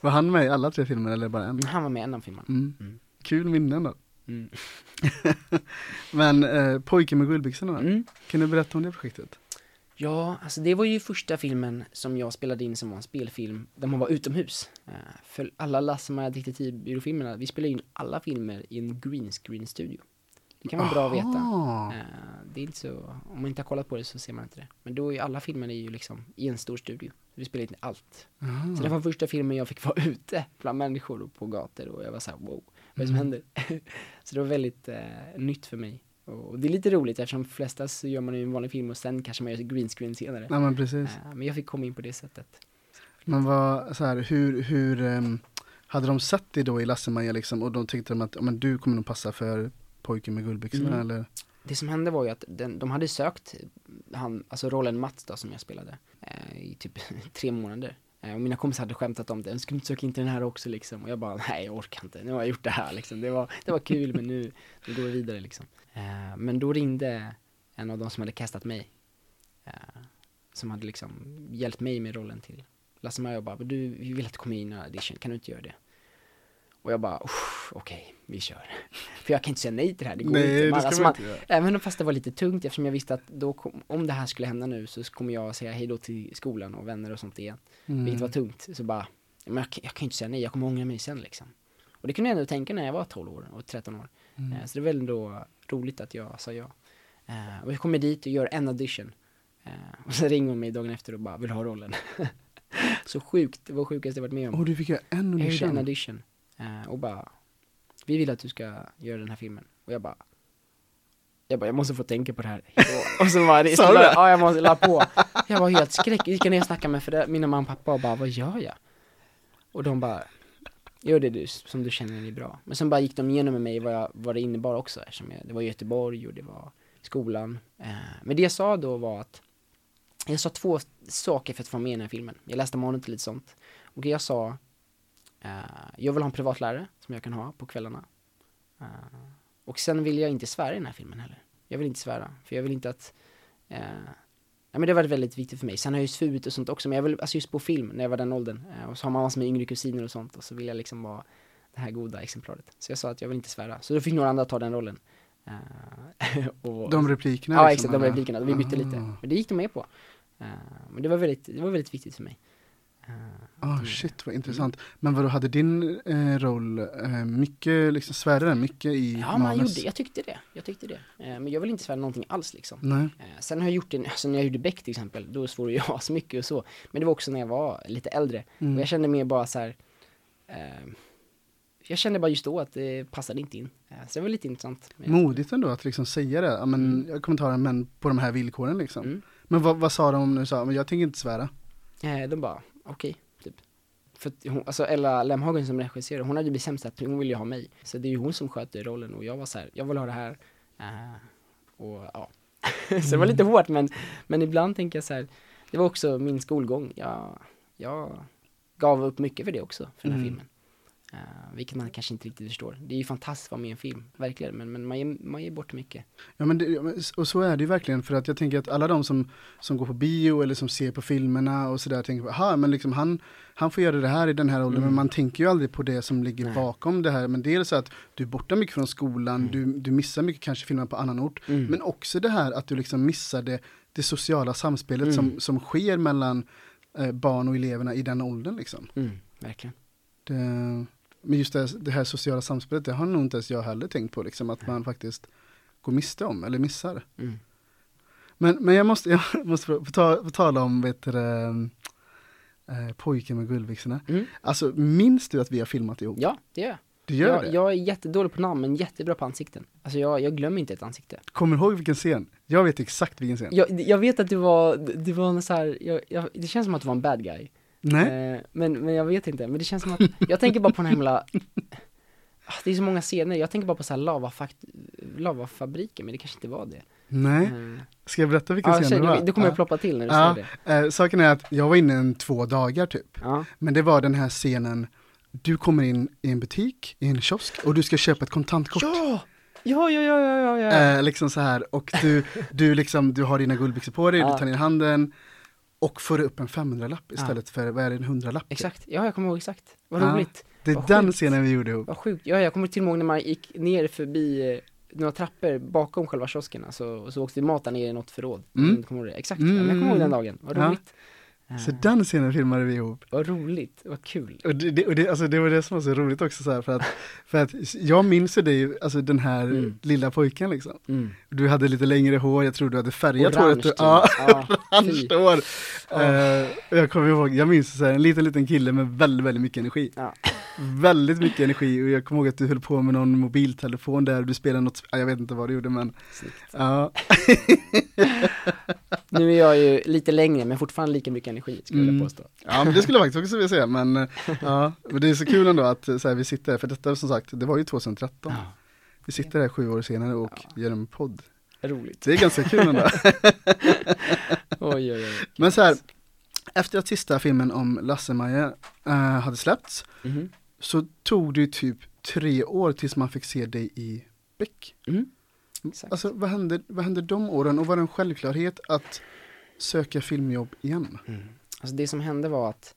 Var han med i alla tre filmer eller bara en? Han var med i en av filmerna. Mm. Mm. Kul minnen då. Mm. Men eh, Pojken med guldbyxorna? Mm. Kan du berätta om det projektet? Ja, alltså det var ju första filmen som jag spelade in som var en spelfilm där man var utomhus. Eh, för alla Lasse-Maja detektivbyråfilmerna, vi spelade in alla filmer i en green screen studio. Det kan vara bra att veta. Eh, det är inte så, om man inte har kollat på det så ser man inte det. Men då är alla filmer är ju liksom i en stor studio. Vi spelade in allt. Aha. Så det var första filmen jag fick vara ute bland människor och på gator och jag var såhär wow, vad som händer? så det var väldigt eh, nytt för mig. Och, det är lite roligt eftersom flesta så gör man ju en vanlig film och sen kanske man gör green screen senare. Ja men precis. Eh, men jag fick komma in på det sättet. Men vad, så här, hur, hur ehm, hade de sett dig då i Lasse-Maja liksom och då tänkte de att men du kommer nog passa för Pojken med guldbyxorna Mm. eller? Det som hände var ju att den, de hade sökt han, alltså rollen Mats då som jag spelade eh, i typ tre månader. Eh, och mina kompisar hade skämtat om det, jag skulle inte söka in till den här också liksom. Och jag bara, nej jag orkar inte, nu har jag gjort det här liksom. Det var, det var kul men nu, nu går vi vidare liksom. Eh, men då ringde en av de som hade castat mig, eh, som hade liksom hjälpt mig med rollen till Lasse-Maja och bara, du, vi vill att du kommer in i audition, kan du inte göra det? Och jag bara, "Uff, okej, vi kör. För jag kan inte säga nej till det här, det går Nej inte. det Man- alltså, man man- inte göra. Även fast det var lite tungt eftersom jag visste att då kom, om det här skulle hända nu så kommer jag säga hej då till skolan och vänner och sånt igen. Mm. Vilket var tungt. Så bara, men jag, kan- jag kan inte säga nej, jag kommer ångra mig sen liksom. Och det kunde jag ändå tänka när jag var 12 år och 13 år. Mm. Eh, Så det var väl ändå roligt att jag sa ja. Eh, Och jag kommer dit och gör en audition. Eh, Och så ringer hon mig dagen efter och bara, vill ha rollen? så sjukt, det var sjukaste jag varit med om. Och du fick göra en Jag gjorde en audition? Eh, och bara, vi vill att du ska göra den här filmen. Och jag bara, jag bara, jag måste få tänka på det här. och så var det, det? ja jag måste la på. Jag var helt skräck, gick jag ner och snackade med föräldrar, mina mamma och pappa och bara, vad gör jag? Och de bara, gör det du, som du känner är bra. Men sen bara gick de igenom med mig vad, jag, vad det innebar också, eftersom jag, det var Göteborg och det var skolan. Eh, men det jag sa då var att, jag sa två saker för att få med i den här filmen. Jag läste manus och lite sånt. Och jag sa, jag vill ha en privatlärare som jag kan ha på kvällarna. Eh, och sen vill jag inte svära i den här filmen heller. Jag vill inte svära, för jag vill inte att eh, Ja men det har varit väldigt viktigt för mig. Sen har jag ju svurit och sånt också, men jag vill, alltså just på film, när jag var den åldern. Eh, och så har man massor med yngre kusiner och sånt, och så vill jag liksom vara det här goda exemplaret. Så jag sa att jag vill inte svära. Så då fick några andra ta den rollen. Eh, och, De replikerna? Ja liksom, exakt, de replikerna. Vi bytte lite. Ah. Men det gick de med på. Eh, men det var väldigt, det var väldigt viktigt för mig. Ah shit vad intressant. Men vadå, hade din eh, roll eh, mycket, liksom svärde den mycket i Ja, man manus? gjorde, jag tyckte det. Jag tyckte det. Eh, men jag vill inte svära någonting alls liksom. Nej. Eh, sen har jag gjort det, alltså när jag gjorde Beck till exempel, då svor jag så mycket och så. Men det var också när jag var lite äldre. Mm. Och jag kände mer bara så här. Eh, jag kände bara just då att det passade inte in. Eh, så det var lite intressant. Modigt ändå att liksom säga det, ja, men, Mm. jag kommer ta den men på de här villkoren liksom. Mm. Men vad, vad sa de när du sa, men jag tänker inte svära? Eh, de bara, okej, typ. För att hon, alltså Ella Lemhagen som regisserade, hon hade bestämt att hon ville ju ha mig. Så det är ju hon som sköter rollen och jag var så här, jag vill ha det här. Eh, och ja. så det var lite hårt men, men ibland tänker jag så här, det var också min skolgång. Jag, jag gav upp mycket för det också, för den här Mm. filmen. Uh, vilket man kanske inte riktigt förstår. Det är ju fantastiskt att vara med i en film, verkligen. Men, men man, ger, man ger bort mycket. Ja men det, och så är det ju verkligen för att jag tänker att alla de som, som går på bio eller som ser på filmerna och sådär tänker, aha men liksom han, han får göra det här i den här åldern Mm. men man tänker ju aldrig på det som ligger Nej. bakom det här men dels att du är borta mycket från skolan, Mm. du, du missar mycket kanske filmer på annan ort Mm. men också det här att du liksom missar det, det sociala samspelet Mm. som, som sker mellan eh, barn och eleverna i den åldern liksom. Mm, verkligen. Det, men just det, här- det här sociala samspelet, det har nog inte ens jag heller tänkt på liksom att man faktiskt går miste om eller missar. Mm. Men, men jag måste, jag måste få, ta, få tala om vet du, eh, pojken med guldbyxorna. Mm. Alltså minns du att vi har filmat ihop? Ja, det gör jag. Du gör jag, det? jag är jättedålig på namn men jättebra på ansikten. Alltså jag, jag glömmer inte ett ansikte. Kommer du ihåg vilken scen? Jag vet exakt vilken scen. Jag, jag vet att du var, du var en så här, jag, jag, det känns som att du var en bad guy. Nej? Eh, men, men jag vet inte, men det känns som att, jag tänker bara på den här himla Ah, det är så många scener, jag tänker bara på så här lavafakt, lavafabriken, men det kanske inte var det. Nej? Eh, Ska jag berätta vilken Ja, scen det var? det kommer ja. ploppa till när du Ja. säger det. Eh, saken är att jag var inne en två dagar typ. Ja, Men det var den här scenen, du kommer in i en butik, i en kiosk och du ska köpa ett kontantkort. ja, ja, ja, ja, ja, ja. Eh, liksom så här, och du, du liksom, du har dina guldbyxor på dig, Ja. du tar ner handen och får upp en 500-lapp Ja. istället för, vad är det, en 100-lapp? Exakt, ja jag kommer ihåg exakt. Vad Ja. roligt. Det är Vad den sjukt. scenen vi gjorde ihop. Vad sjukt. Ja, jag kommer till och ihåg när man gick ner förbi eh, några trappor bakom själva kiosken, alltså, och så åkte vi mat där nere i något förråd. Mm. Jag kommer ihåg det. Exakt, ja, men jag kommer ihåg den dagen. Vad Ja. Så den scenen filmade vi ihop. Vad roligt, vad kul. Och det, det, och det, alltså det var det som var så roligt också så här, för att, för att jag minns ju dig, alltså den här Mm. lilla pojken liksom. Mm. Du hade lite längre hår, jag tror du hade färgat Orange håret. till. Ja, Ja, orange fy. hår. Och jag kommer ihåg, jag minns så här, en liten liten kille med väldigt, väldigt mycket energi. Ja. Väldigt mycket energi och jag kommer ihåg att du höll på med någon mobiltelefon där, du spelade något, ja, jag vet inte vad du gjorde men, Snyggt. ja. Nu är jag ju lite längre, men fortfarande lika mycket energi, skulle jag Mm. vilja påstå. Ja men det skulle jag faktiskt också vilja säga, men eh, ja, men det är så kul ändå att eh, så här, vi sitter här, för detta som sagt, det var ju 2013. Ja, Vi sitter här sju år senare och gör en podd. roligt. Det är ganska kul ändå. Oj, oj, oj. men så här, efter att sista filmen om Lasse-Maja eh, hade släppts, Mhm. så tog det ju typ tre år tills man fick se dig i Beck. Mm. Exakt. Alltså vad hände, vad hände de åren och var det en självklarhet att söka filmjobb igen? Mm. Alltså det som hände var att,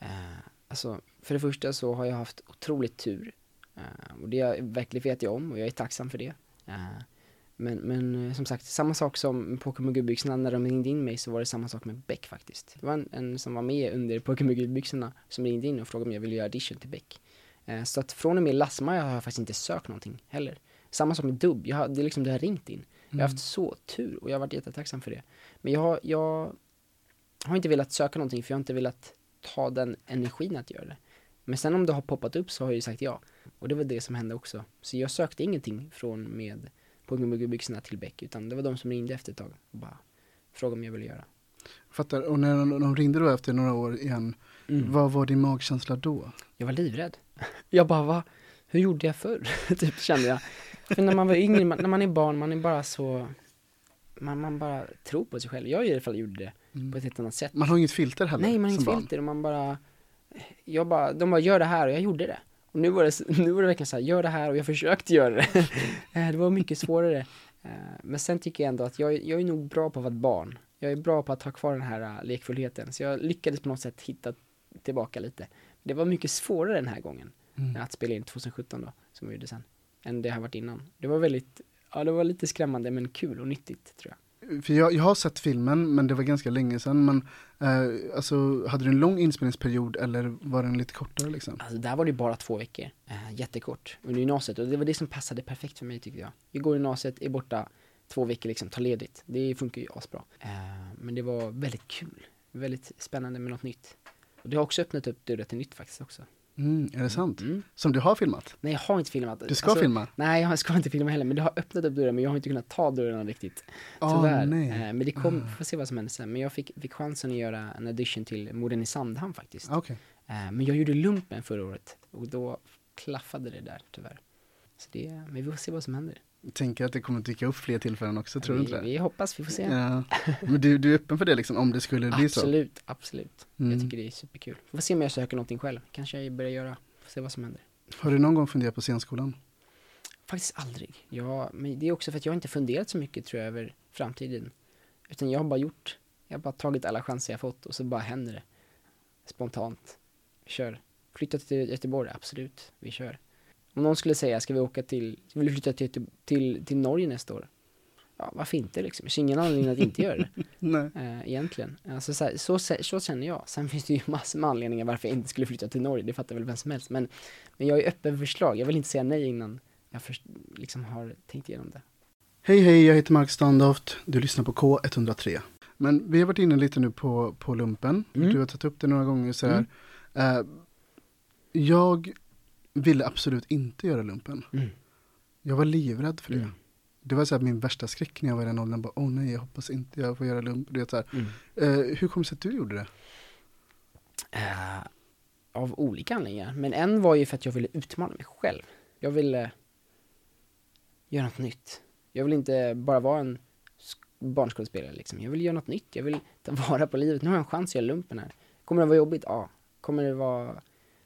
eh, alltså för det första så har jag haft otroligt tur. Eh, och det verkligen vet jag om och jag är tacksam för det. Eh, men, men eh, som sagt, samma sak som Pokémon Guldbyxorna, när de ringde in mig så var det samma sak med Beck faktiskt. Det var en, en som var med under Pokémon Guldbyxorna som ringde in och frågade om jag ville göra audition till Beck. Eh, så att från och med Lassmaja har jag faktiskt inte sökt någonting heller. Samma sak med dubb, jag har, det är liksom det har ringt in. Jag har haft så tur och jag har varit jättetacksam för det. Men jag, har- jag har inte velat söka någonting för jag har inte velat ta den energin att göra det. Men sen om det har poppat upp så har jag ju sagt ja. Och det var det som hände också. Så jag sökte ingenting från med Pokémon-byxorna till Beck utan det var de som ringde efter ett tag och bara frågade om jag ville göra. Fattar, och när de, de ringde då efter några år igen, Mm. vad var din magkänsla då? Jag var livrädd. Jag bara, va? Hur gjorde jag förr? typ kände jag. För när man var yngre, man, när man är barn, man är bara så, man, man bara tror på sig själv. Jag i alla fall gjorde det på ett helt annat sätt. Man har inget filter heller Nej, man har inget barn. filter och man bara, jag bara, de bara gör det här och jag gjorde det. Och nu var det, nu var det verkligen så här, gör det här och jag försökte göra det. Eh, det var mycket svårare. Eh, Men sen tycker jag ändå att jag, jag är nog bra på att vara ett barn. Jag är bra på att ha kvar den här eh, lekfullheten. Så jag lyckades på något sätt hitta tillbaka lite. Det var mycket svårare den här gången Mm. att spela in 2017 då, som vi gjorde sen, än det har varit innan. Det var väldigt, ja det var lite skrämmande men kul och nyttigt tror jag. för jag, jag har sett filmen, men det var ganska länge sedan. Men eh, alltså, hade du en lång inspelningsperiod eller var den lite kortare liksom? Alltså där var det bara två veckor, eh, jättekort, under gymnasiet. Och det var det som passade perfekt för mig tyckte jag. Vi går gymnasiet, är borta två veckor liksom, tar ledigt. Det funkar ju asbra. Eh, men det var väldigt kul, väldigt spännande med något nytt. Och det har också öppnat upp dörrar till nytt faktiskt också. Mm, är det sant? Mm. Som du har filmat? Nej jag har inte filmat. Du ska Alltså, filma? Nej jag ska inte filma heller, men det har öppnat upp dörrar men jag har inte kunnat ta dörrarna riktigt. Tyvärr. nej. Eh, men det kom, Ah. får se vad som händer sen. Men jag fick, fick chansen att göra en audition till Morden i Sandhamn faktiskt. Ah, Okej. Eh, men jag gjorde lumpen förra året och då klaffade det där tyvärr. Så det, men vi får se vad som händer. Tänker att det kommer dyka upp fler tillfällen också, tror du vi, inte det? vi hoppas, vi får se. Ja. Men du, du är öppen för det liksom, om det skulle bli så? absolut, absolut. Mm. Jag tycker det är superkul. Får se om jag söker någonting själv. Kanske jag börjar göra, får se vad som händer. Har du någon gång funderat på scenskolan? Faktiskt aldrig. Ja, men det är också för att jag inte funderat så mycket tror jag över framtiden. Utan jag har bara gjort, jag har bara tagit alla chanser jag fått och så bara händer det. Spontant. Kör. Flytta till Göteborg, absolut. Vi kör. Om någon skulle säga, ska vi åka till, vill du flytta till, till, till Norge nästa år? Ja, varför inte liksom? Jag ser ingen anledning att inte göra det. Nej. Eh, egentligen. Alltså, så, här, så, så känner jag. Sen finns det ju massor med anledningar varför jag inte skulle flytta till Norge, det fattar väl vem som helst. Men, men jag är öppen för förslag, jag vill inte säga nej innan jag först, liksom har tänkt igenom det. Hej hej, jag heter Mark Standoft. Du lyssnar på K103. Men vi har varit inne lite nu på, på lumpen. Mm. Du har tagit upp det några gånger så här. Eh, jag ville absolut inte göra lumpen. Mm. Jag var livrädd för det. Mm. Det var så min värsta skräck när jag var i den åldern. Bara, Åh nej, jag hoppas inte jag får göra lump. Du vet, så här. Mm. Eh, hur kom det sig att du gjorde det? Eh, av olika anledningar. Men en var ju för att jag ville utmana mig själv. Jag ville göra något nytt. Jag vill inte bara vara en sk- barnskådespelare liksom. Jag vill göra något nytt. Jag vill ta vara på livet. Nu har jag en chans att göra lumpen här. Kommer det vara jobbigt? Ja. Kommer det vara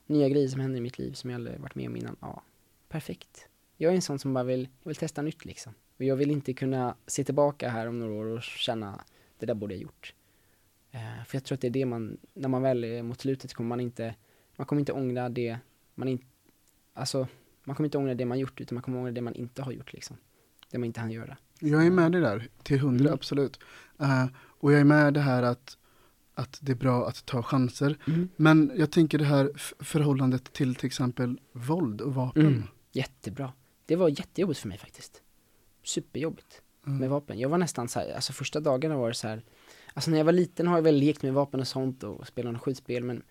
nya grejer som händer i mitt liv som jag aldrig varit med om innan? Ja. Perfekt. Jag är en sån som bara vill, jag vill testa nytt liksom. Och jag vill inte kunna se tillbaka här om några år och känna, det där borde jag gjort. Eh, för jag tror att det är det man, när man väl är mot slutet kommer man inte, man kommer inte ångra det man inte, alltså man kommer inte ångra det man gjort utan man kommer ångra det man inte har gjort liksom. Det man inte hann göra. Jag är med dig där, till hundra, Mm. absolut. Eh, och jag är med det här att, att det är bra att ta chanser. Men jag tänker det här förhållandet till till exempel våld och vapen. Mm. Jättebra. Det var jättejobbigt för mig faktiskt. Superjobbigt Mm. med vapen. Jag var nästan så här, alltså första dagarna var det så här, alltså när jag var liten har jag väl lekt med vapen och sånt och spelat några skjutspel men,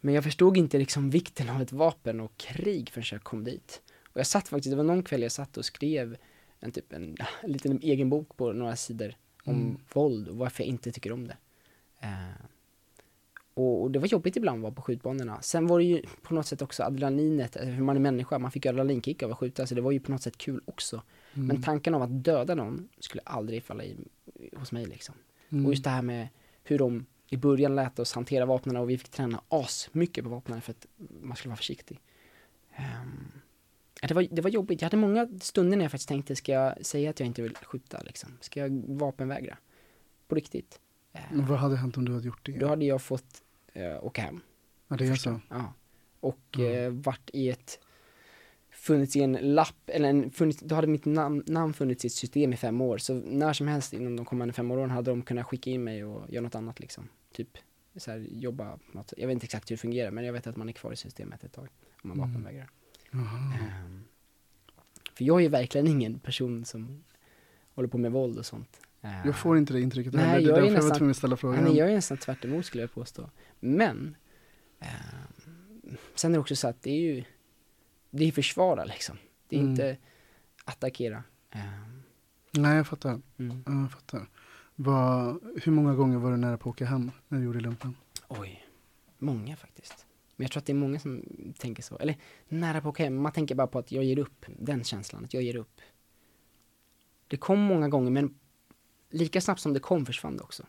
men jag förstod inte liksom vikten av ett vapen och krig förrän jag kom dit. Och jag satt faktiskt, det var någon kväll jag satt och skrev en typ en, en liten egen bok på några sidor om Mm. våld och varför jag inte tycker om det. Eh, och, det var jobbigt ibland att vara på skjutbanorna. Sen var det ju på något sätt också adrenalinet, eh, hur man är människa, man fick ju adrenalinkick av att skjuta, så det var ju på något sätt kul också. Mm. Men tanken av att döda någon skulle aldrig falla i hos mig liksom. Mm. Och just det här med hur de i början lät oss hantera vapnen och vi fick träna as mycket på vapnen för att man skulle vara försiktig. Ja, det, var, det var jobbigt. Jag hade många stunder när jag faktiskt tänkte, ska jag säga att jag inte vill skjuta liksom? Ska jag vapenvägra? På riktigt. Ehm, Vad hade hänt om du hade gjort det? då hade jag fått eh, åka hem. ja, det är så. Ja. Och Mm. eh, varit i ett funnits i en lapp, eller en, funnits, då hade mitt namn, namn funnits i ett system i fem år. Så när som helst inom de kommande fem åren hade de kunnat skicka in mig och göra något annat liksom. Typ så här, jobba något. Jag vet inte exakt hur det fungerar men jag vet att man är kvar i systemet ett tag. Om man Mm. vapenvägrar. Ehm, för jag är verkligen ingen person som håller på med våld och sånt. Ehm, Jag får inte det intrycket Nej, heller. Det är jag är därför jag var nästan- tvungen att ställa frågan. men jag är nästan tvärt emot skulle jag påstå. Men ehm, sen är det också så att det är ju det är försvara liksom. Det är Mm. inte attackera. Ehm, Nej, jag fattar. mm. Ja, jag fattar. Vad, hur många gånger var du nära på att åka hem när du gjorde lumpen? Oj, många faktiskt. Men jag tror att det är många som tänker så. Eller nära på att åka hem, man tänker bara på att jag ger upp. Den känslan, att jag ger upp. Det kom många gånger men lika snabbt som det kom försvann det också.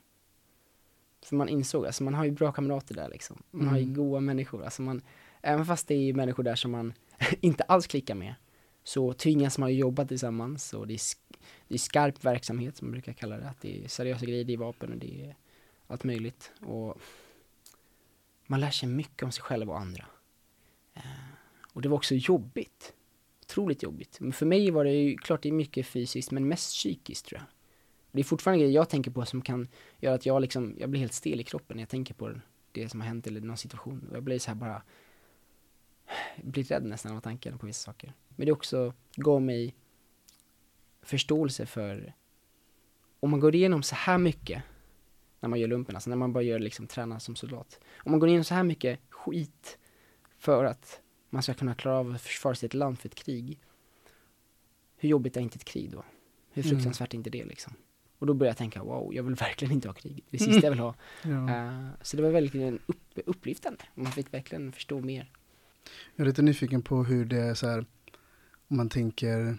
För man insåg, alltså man har ju bra kamrater där liksom. Man har ju Mm. goa människor. Alltså man, även fast det är människor där som man inte alls klickar med så tvingas man ju jobba tillsammans och det är, det är skarp verksamhet som man brukar kalla det. Att det är seriösa grejer, det är vapen och det är allt möjligt. Och man lär sig mycket om sig själv och andra. Eh, och det var också jobbigt. Otroligt jobbigt. För mig var det ju klart det är mycket fysiskt men mest psykiskt tror jag. Det är fortfarande grejer jag tänker på som kan göra att jag liksom, jag blir helt stel i kroppen när jag tänker på det som har hänt eller någon situation. Och jag blir så här bara, blir rädd nästan av tanken på vissa saker. Men det också gav mig förståelse för, om man går igenom så här mycket när man gör lumpen, alltså när man bara gör liksom träna som soldat. Om man går igenom så här mycket skit för att man ska kunna klara av att försvara sitt land för ett krig. Hur jobbigt är inte ett krig då? Hur Mm. fruktansvärt är inte det liksom? Och då började jag tänka, wow, jag vill verkligen inte ha krig. Det är det sista jag vill ha. Ja. Eh, så det var verkligen upp, upplyftande. Man fick verkligen förstå mer. Jag är lite nyfiken på hur det är så här, om man tänker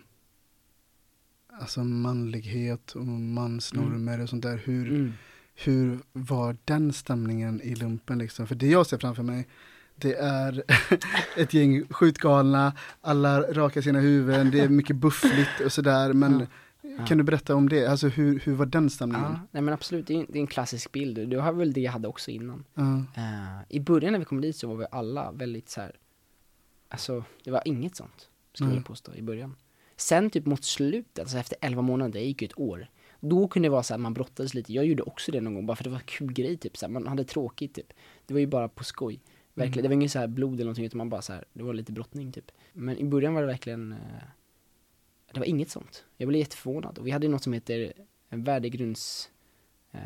alltså manlighet och mansnormer och sånt där. Hur, Mm. hur var den stämningen i lumpen liksom? För det jag ser framför mig, det är ett gäng skjutgalna, alla rakar sina huvuden, det är mycket buffligt och sådär. Men Ja. Ja. kan du berätta om det? Alltså hur, hur var den stämningen? Ja, nej men absolut, det är, det är en klassisk bild. Det var väl det jag hade också innan. Ja. Eh, I början när vi kom dit så var vi alla väldigt så här. alltså det var inget sånt, skulle Nej. jag påstå, i början. Sen typ mot slutet, alltså efter 11 månader, det gick ju ett år. Då kunde det vara så här, man brottades lite. Jag gjorde också det någon gång, bara för det var en kul grej typ. Så här, man hade tråkigt typ. Det var ju bara på skoj. Verkligen, Mm. det var ingen så här blod eller någonting, utan man bara så här, det var lite brottning typ. Men i början var det verkligen, eh, det var inget sånt. Jag blev jätteförvånad. Och vi hade något som heter en värdegrunds eh.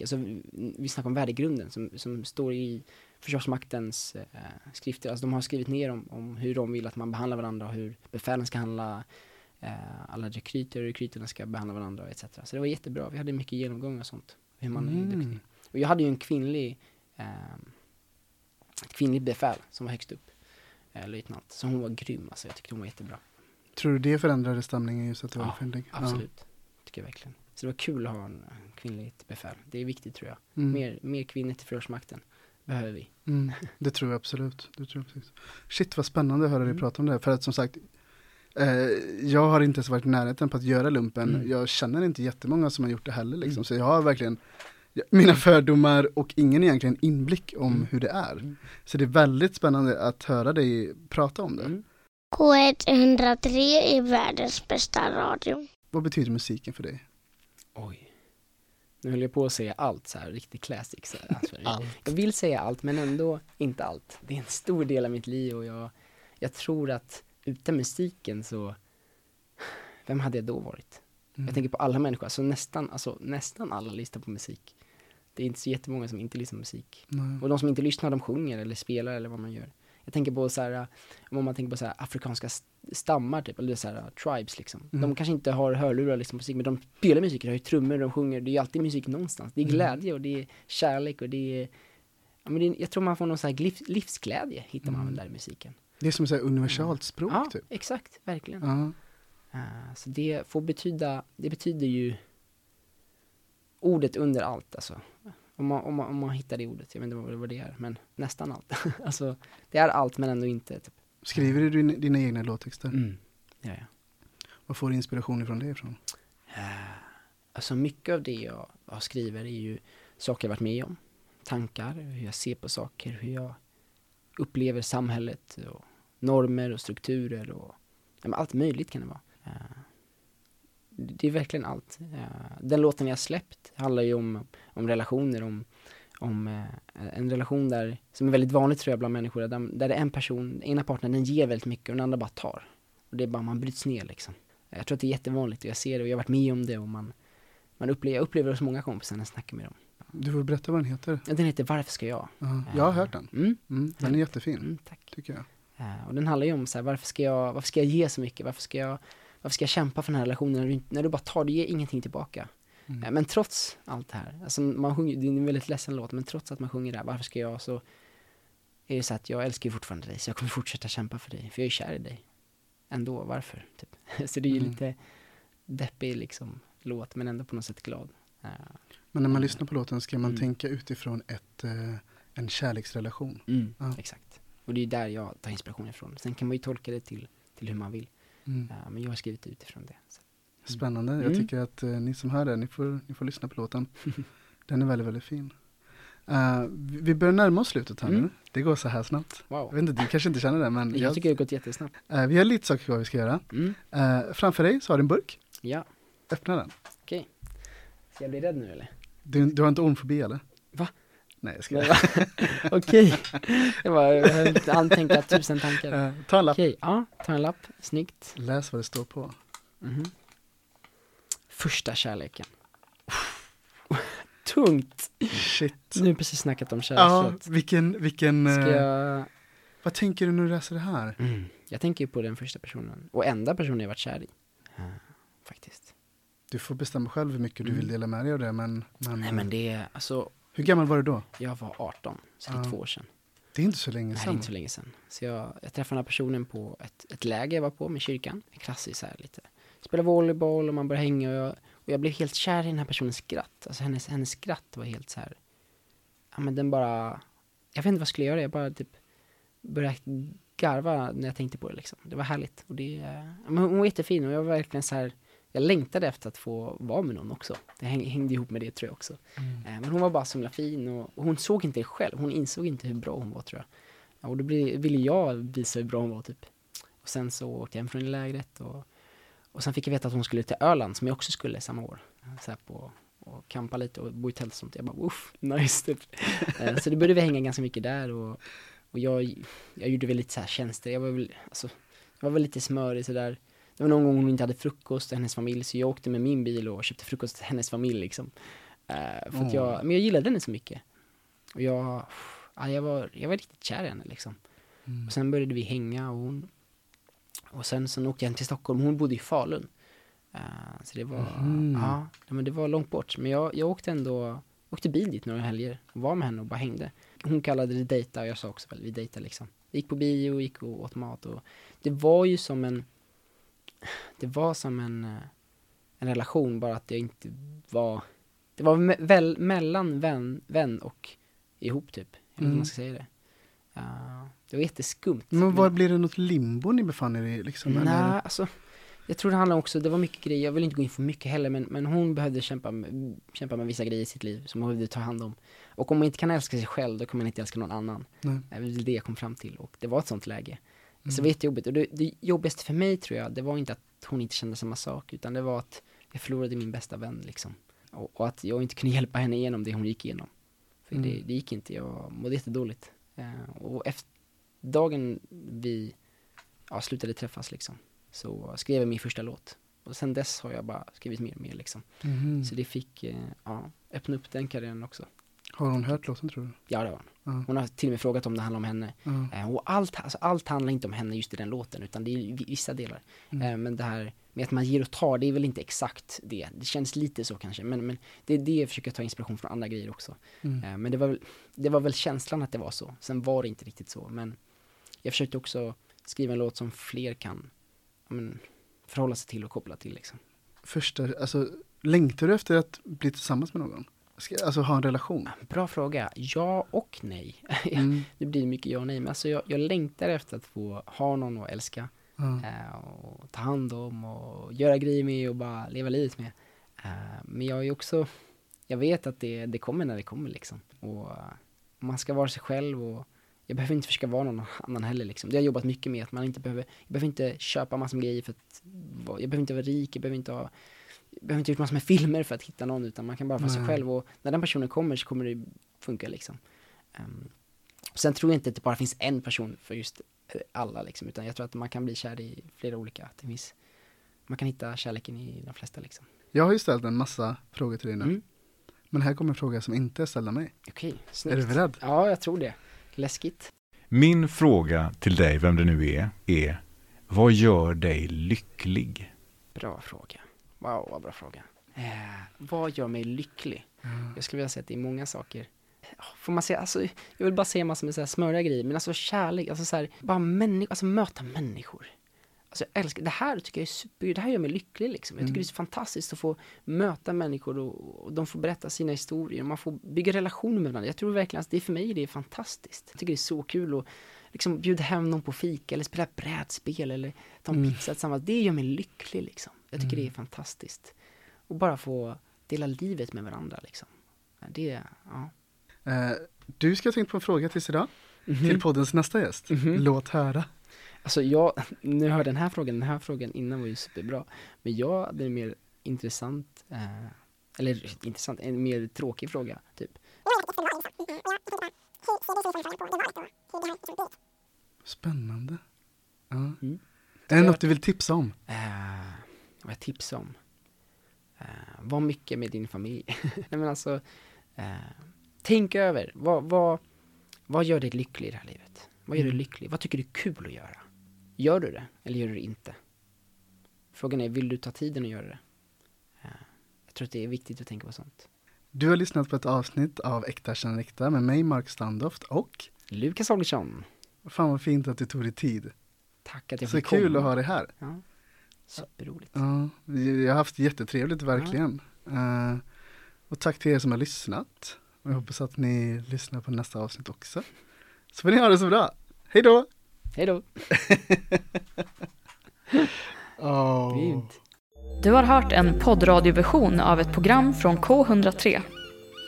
Alltså, vi, snackar om värdegrunden som, som står i Försvarsmaktens eh, skrifter. Alltså de har skrivit ner om, om hur de vill att man behandlar varandra och hur befälen ska handla, eh, alla rekryter och rekryterna ska behandla varandra etc. Så det var jättebra. Vi hade mycket genomgång och sånt. Hur man är Mm. duktig. Och jag hade ju en kvinnlig, eh, ett kvinnligt befäl som var högst upp, eh, löjtnant. Så hon var grym alltså. Jag tyckte hon var jättebra. Tror du det förändrade stämningen just att det var Ja, kvinnlig? Ja. Absolut. Tycker jag verkligen. Så det var kul att ha en kvinnligt befäl. Det är viktigt tror jag. Mm. Mer, mer kvinnor till Försvarsmakten behöver vi. Mm, det tror jag absolut. Det tror jag precis. Shit vad spännande att höra dig Mm. prata om det här. För att som sagt, eh, jag har inte ens varit i närheten på att göra lumpen. Mm. Jag känner inte jättemånga som har gjort det heller. Liksom. Så jag har verkligen ja, mina fördomar och ingen egentligen inblick om Mm. hur det är. Mm. Så det är väldigt spännande att höra dig prata om det. Mm. K103 är världens bästa radio. Vad betyder musiken för dig? Oj. Nu höll jag på att säga allt så här, riktigt classic. Så här. Alltså, Allt. Jag vill säga allt, men ändå inte allt. Det är en stor del av mitt liv och jag, jag tror att utan musiken så, vem hade jag då varit? Mm. Jag tänker på alla människor, alltså nästan, alltså nästan alla lyssnar på musik. Det är inte så jättemånga som inte lyssnar på musik. Nej. Och de som inte lyssnar, de sjunger eller spelar eller vad man gör. Jag tänker på så här, om man tänker på så här afrikanska st- stammar typ, eller så här tribes liksom. Mm. De kanske inte har hörlurar liksom musik, men de spelar musik, de har ju trummor, de sjunger, det är ju alltid musik någonstans. Det är Mm. glädje och det är kärlek och det är, ja men det är, jag tror man får någon så här livs, livsglädje, hittar man Mm. där i musiken. Det är som ett universalt språk ja, typ. exakt, verkligen. Ja. Eh, så det får betyda, det betyder ju ordet under allt alltså. Om man, om man, om man hittar det ordet, jag vet inte vad, vad det är, men nästan allt. alltså, det är allt men ändå inte. Typ. Skriver du din, dina egna låttexter? Mm. Ja, ja. Var får du inspiration ifrån det ifrån? Eh, Alltså mycket av det jag, jag skriver är ju saker jag varit med om. Tankar, hur jag ser på saker, hur jag upplever samhället och normer och strukturer och ja, allt möjligt kan det vara. Eh, Det är verkligen allt. Eh, Den låten jag släppt handlar ju om, om relationer, om, om eh, en relation där, som är väldigt vanligt tror jag bland människor, där, där det är en person, ena partnern den ger väldigt mycket och den andra bara tar. Och det är bara, man bryts ner liksom. Jag tror att det är jättevanligt och jag ser det och jag har varit med om det och man, man upplever, jag upplever det hos många kompisar när jag snackar med dem. Du får berätta vad den heter. Den heter Varför ska jag? Ja, jag har hört den. Mm, Mm, den är jättefin, mm, tack. tycker jag. Eh, och den handlar ju om så här, varför ska jag, varför ska jag ge så mycket? Varför ska jag, varför ska jag kämpa för den här relationen när du, när du bara tar, du ger ingenting tillbaka. Mm. Eh, men trots allt det här, alltså man sjunger, det är en väldigt ledsen låt, men trots att man sjunger det här, varför ska jag, så är det så att jag älskar ju fortfarande dig, så jag kommer fortsätta kämpa för dig, för jag är kär i dig. Ändå, varför? Typ. så det är ju Mm. lite deppig liksom låt, men ändå på något sätt glad. Eh, Men när man lyssnar på låten ska man Mm. tänka utifrån ett, eh, en kärleksrelation. Mm, Ja. exakt. Och det är där jag tar inspiration ifrån. Sen kan man ju tolka det till, till hur man vill. Mm. Ja, men jag har skrivit utifrån det. Så. Spännande. Jag Mm. tycker att eh, ni som hör det, ni får, ni får lyssna på låten. Den är väldigt, väldigt fin. Eh, vi börjar närma oss slutet här nu. Mm. Det går så här snabbt. Wow. Jag vet inte, du kanske inte känner det, men Jag tycker det har gått jättesnabbt. eh, vi har lite saker kvar vi ska göra. Mm. Eh, framför dig så har du en burk. Ja, Öppna den. okej. Ska jag bli rädd nu eller? Du, du har inte ormfobi eller? Va? Nej jag va? Okej, det var, jag har inte antänka tusen tankar Eh, Ta en lapp, Okej, ja, ta en lapp, snyggt läs vad det står på. Mhm. Första kärleken Tungt! Shit. Nu har vi precis snackat om Ja, kärlek vilken, vilken, Ska eh, jag... vad tänker du när du läser det här? Mm. Jag tänker ju på den första personen, och enda personen jag varit kär i Ja, Faktiskt Du får bestämma själv hur mycket du Mm. vill dela med dig av det, men, men, Nej men det, är- alltså, hur gammal var du då? jag var 18, så det är två år sedan Det är inte så länge Nej, sedan. inte så länge sedan. Så jag, jag träffade den här personen på ett, ett läger jag var på med kyrkan. En klassisk så här lite. Spela volleyboll och man började hänga och jag, och jag blev helt kär i den här personens skratt. Alltså hennes, hennes skratt var helt så här. Ja men den bara, jag vet inte vad jag skulle göra, jag bara typ började garva när jag tänkte på det liksom. Det var härligt. Och det, ja, men hon var jättefin och jag var verkligen så här. Jag längtade efter att få vara med någon också. Det häng, hängde ihop med det tror jag också. Eh, Men hon var bara så himla fin och, och hon såg inte det själv. Hon insåg inte hur bra hon var tror jag. Ja, och då bli- ville jag visa hur bra hon var typ. Och sen så åkte jag hem från lägret och, och sen fick jag veta att hon skulle till Öland som jag också skulle samma år. Så här på, och campa lite och bo i tält och sånt. Jag bara uff, nice typ. Eh, så då började vi hänga ganska mycket där och, och jag, jag gjorde väl lite så här tjänster. Jag var väl, alltså, jag var väl lite smörig sådär. Det var någon gång hon inte hade frukost till hennes familj så jag åkte med min bil och köpte frukost till hennes familj liksom. Eh, för att jag, men jag gillade henne så mycket. Och jag, ja, jag, var, jag var riktigt kär i henne liksom. Och sen började vi hänga och hon, och sen, sen åkte jag hem till Stockholm, hon bodde i Falun. Eh, så det var, Mhm. ja, men det var långt bort. Men jag, jag åkte ändå, åkte bil dit några helger, var med henne och bara hängde. Hon kallade det dejta och jag sa också väl, vi dejtar liksom. Vi gick på bio, gick och åt mat och det var ju som en, det var som en, eh, en relation, bara att jag inte var, det var me väl, mellan vän, vän och ihop typ. Jag vet inte hur Mm. man ska säga det. Uh, det var jätteskumt. Men vad blir det något limbo ni befann er i liksom? Nej, eller? alltså jag tror det handlar också, det var mycket grejer, jag vill inte gå in för mycket heller men, men hon behövde kämpa med, kämpa med vissa grejer i sitt liv som hon behövde ta hand om. Och om man inte kan älska sig själv då kan man inte älska någon annan. Nej. Det är det jag kom fram till och det var ett sånt läge. Så Mm. det var jättejobbigt och det, det jobbigaste för mig tror jag, det var inte att hon inte kände samma sak utan det var att jag förlorade min bästa vän liksom. Och, och att jag inte kunde hjälpa henne igenom det hon gick igenom. För det, Mm. det gick inte, jag mådde jättedåligt. Eh, och efter dagen vi ja, slutade träffas liksom, så skrev jag min första låt. Och sen dess har jag bara skrivit mer och mer liksom. Mhm. Så det fick, eh, ja, öppna upp den karriären också. Har hon hört låten tror du? Ja, det var hon. Ja. Hon har till och med frågat om det handlar om henne. Eh, och allt, alltså, allt handlar inte om henne just i den låten, utan det är vissa delar. Mm. Eh, men det här med att man ger och tar, det är väl inte exakt det. Det känns lite så kanske, men, men det är det jag försöker ta inspiration från andra grejer också. Mm. Eh, men det var, väl, det var väl känslan att det var så. Sen var det inte riktigt så, men jag försökte också skriva en låt som fler kan men, förhålla sig till och koppla till liksom. Första, alltså längtar du efter att bli tillsammans med någon? Ska, alltså ha en relation? Bra fråga. Ja och nej. Mm. det blir mycket ja och nej, men alltså jag, jag längtar efter att få ha någon att älska. Eh, och ta hand om och göra grejer med och bara leva livet med. Eh, men jag är också, jag vet att det, det kommer när det kommer liksom. Och eh, man ska vara sig själv och jag behöver inte försöka vara någon annan heller liksom. Det har jag jobbat mycket med, att man inte behöver, jag behöver inte köpa massor med grejer för att, jag behöver inte vara rik, jag behöver inte ha behöver inte gjort massor med filmer för att hitta någon utan man kan bara vara sig själv och när den personen kommer så kommer det funka liksom. Ehm, sen tror jag inte att det bara finns en person för just eh, alla liksom, utan jag tror att man kan bli kär i flera olika. Att det finns, man kan hitta kärleken i de flesta liksom. Jag har ju ställt en massa frågor till dig nu. Mm. Men här kommer en fråga som inte är ställd av mig. Okej, Är snyggt. du beredd? Ja, jag tror det. Läskigt. Min fråga till dig, vem det nu är, är vad gör dig lycklig? Bra fråga. Wow, vad bra fråga. Eh, vad gör mig lycklig? Jag skulle vilja säga att det är många saker. Får man säga, alltså, jag vill bara säga massor med så här smöriga grejer, men alltså kärlek, alltså så här, bara människor, alltså möta människor. Alltså jag älskar, det här tycker jag är super, det här gör mig lycklig liksom. Jag tycker det är så fantastiskt att få möta människor och, och de får berätta sina historier och man får bygga relationer med varandra. Jag tror verkligen att det för mig det är fantastiskt. Jag tycker det är så kul att liksom bjuda hem någon på fika eller spela brädspel eller ta en pizza tillsammans. Det gör mig lycklig liksom. Jag tycker det är fantastiskt. Och bara få dela livet med varandra liksom. Det, ja. Eh, du ska ha tänkt på en fråga tills idag. Mhm. Till poddens nästa gäst. Mhm. Låt höra. Alltså jag, nu hör den här frågan, den här frågan innan var ju superbra. Men jag hade en mer intressant, eh, Eller intressant, en mer tråkig fråga, typ. Spännande. Ja. Mm. Är det något du vill tipsa om? Eh, vad jag tipsar om? Eh, var mycket med din familj. Nej men alltså, eh, tänk över, vad, vad, vad gör dig lycklig i det här livet? Vad gör dig Mm. lycklig? Vad tycker du är kul att göra? Gör du det, eller gör du det inte? Frågan är, vill du ta tiden att göra det? Eh, jag tror att det är viktigt att tänka på sånt. Du har lyssnat på ett avsnitt av Äkta känner äkta med mig, Mark Standoft och Lukas Holgersson, fan vad fint att du tog dig tid. tack att jag Så fick kul komma. att ha dig här. Ja, superroligt. Ja, vi- jag har haft jättetrevligt verkligen. Eh, och tack till er som har lyssnat. Och jag hoppas att ni lyssnar på nästa avsnitt också. Så får ni ha det så bra. Hej då! Hej då! Grymt. Du har hört en poddradioversion av ett program från K103.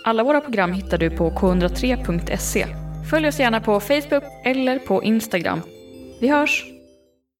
Alla våra program hittar du på k103.se. Följ oss gärna på Facebook eller på Instagram. Vi hörs!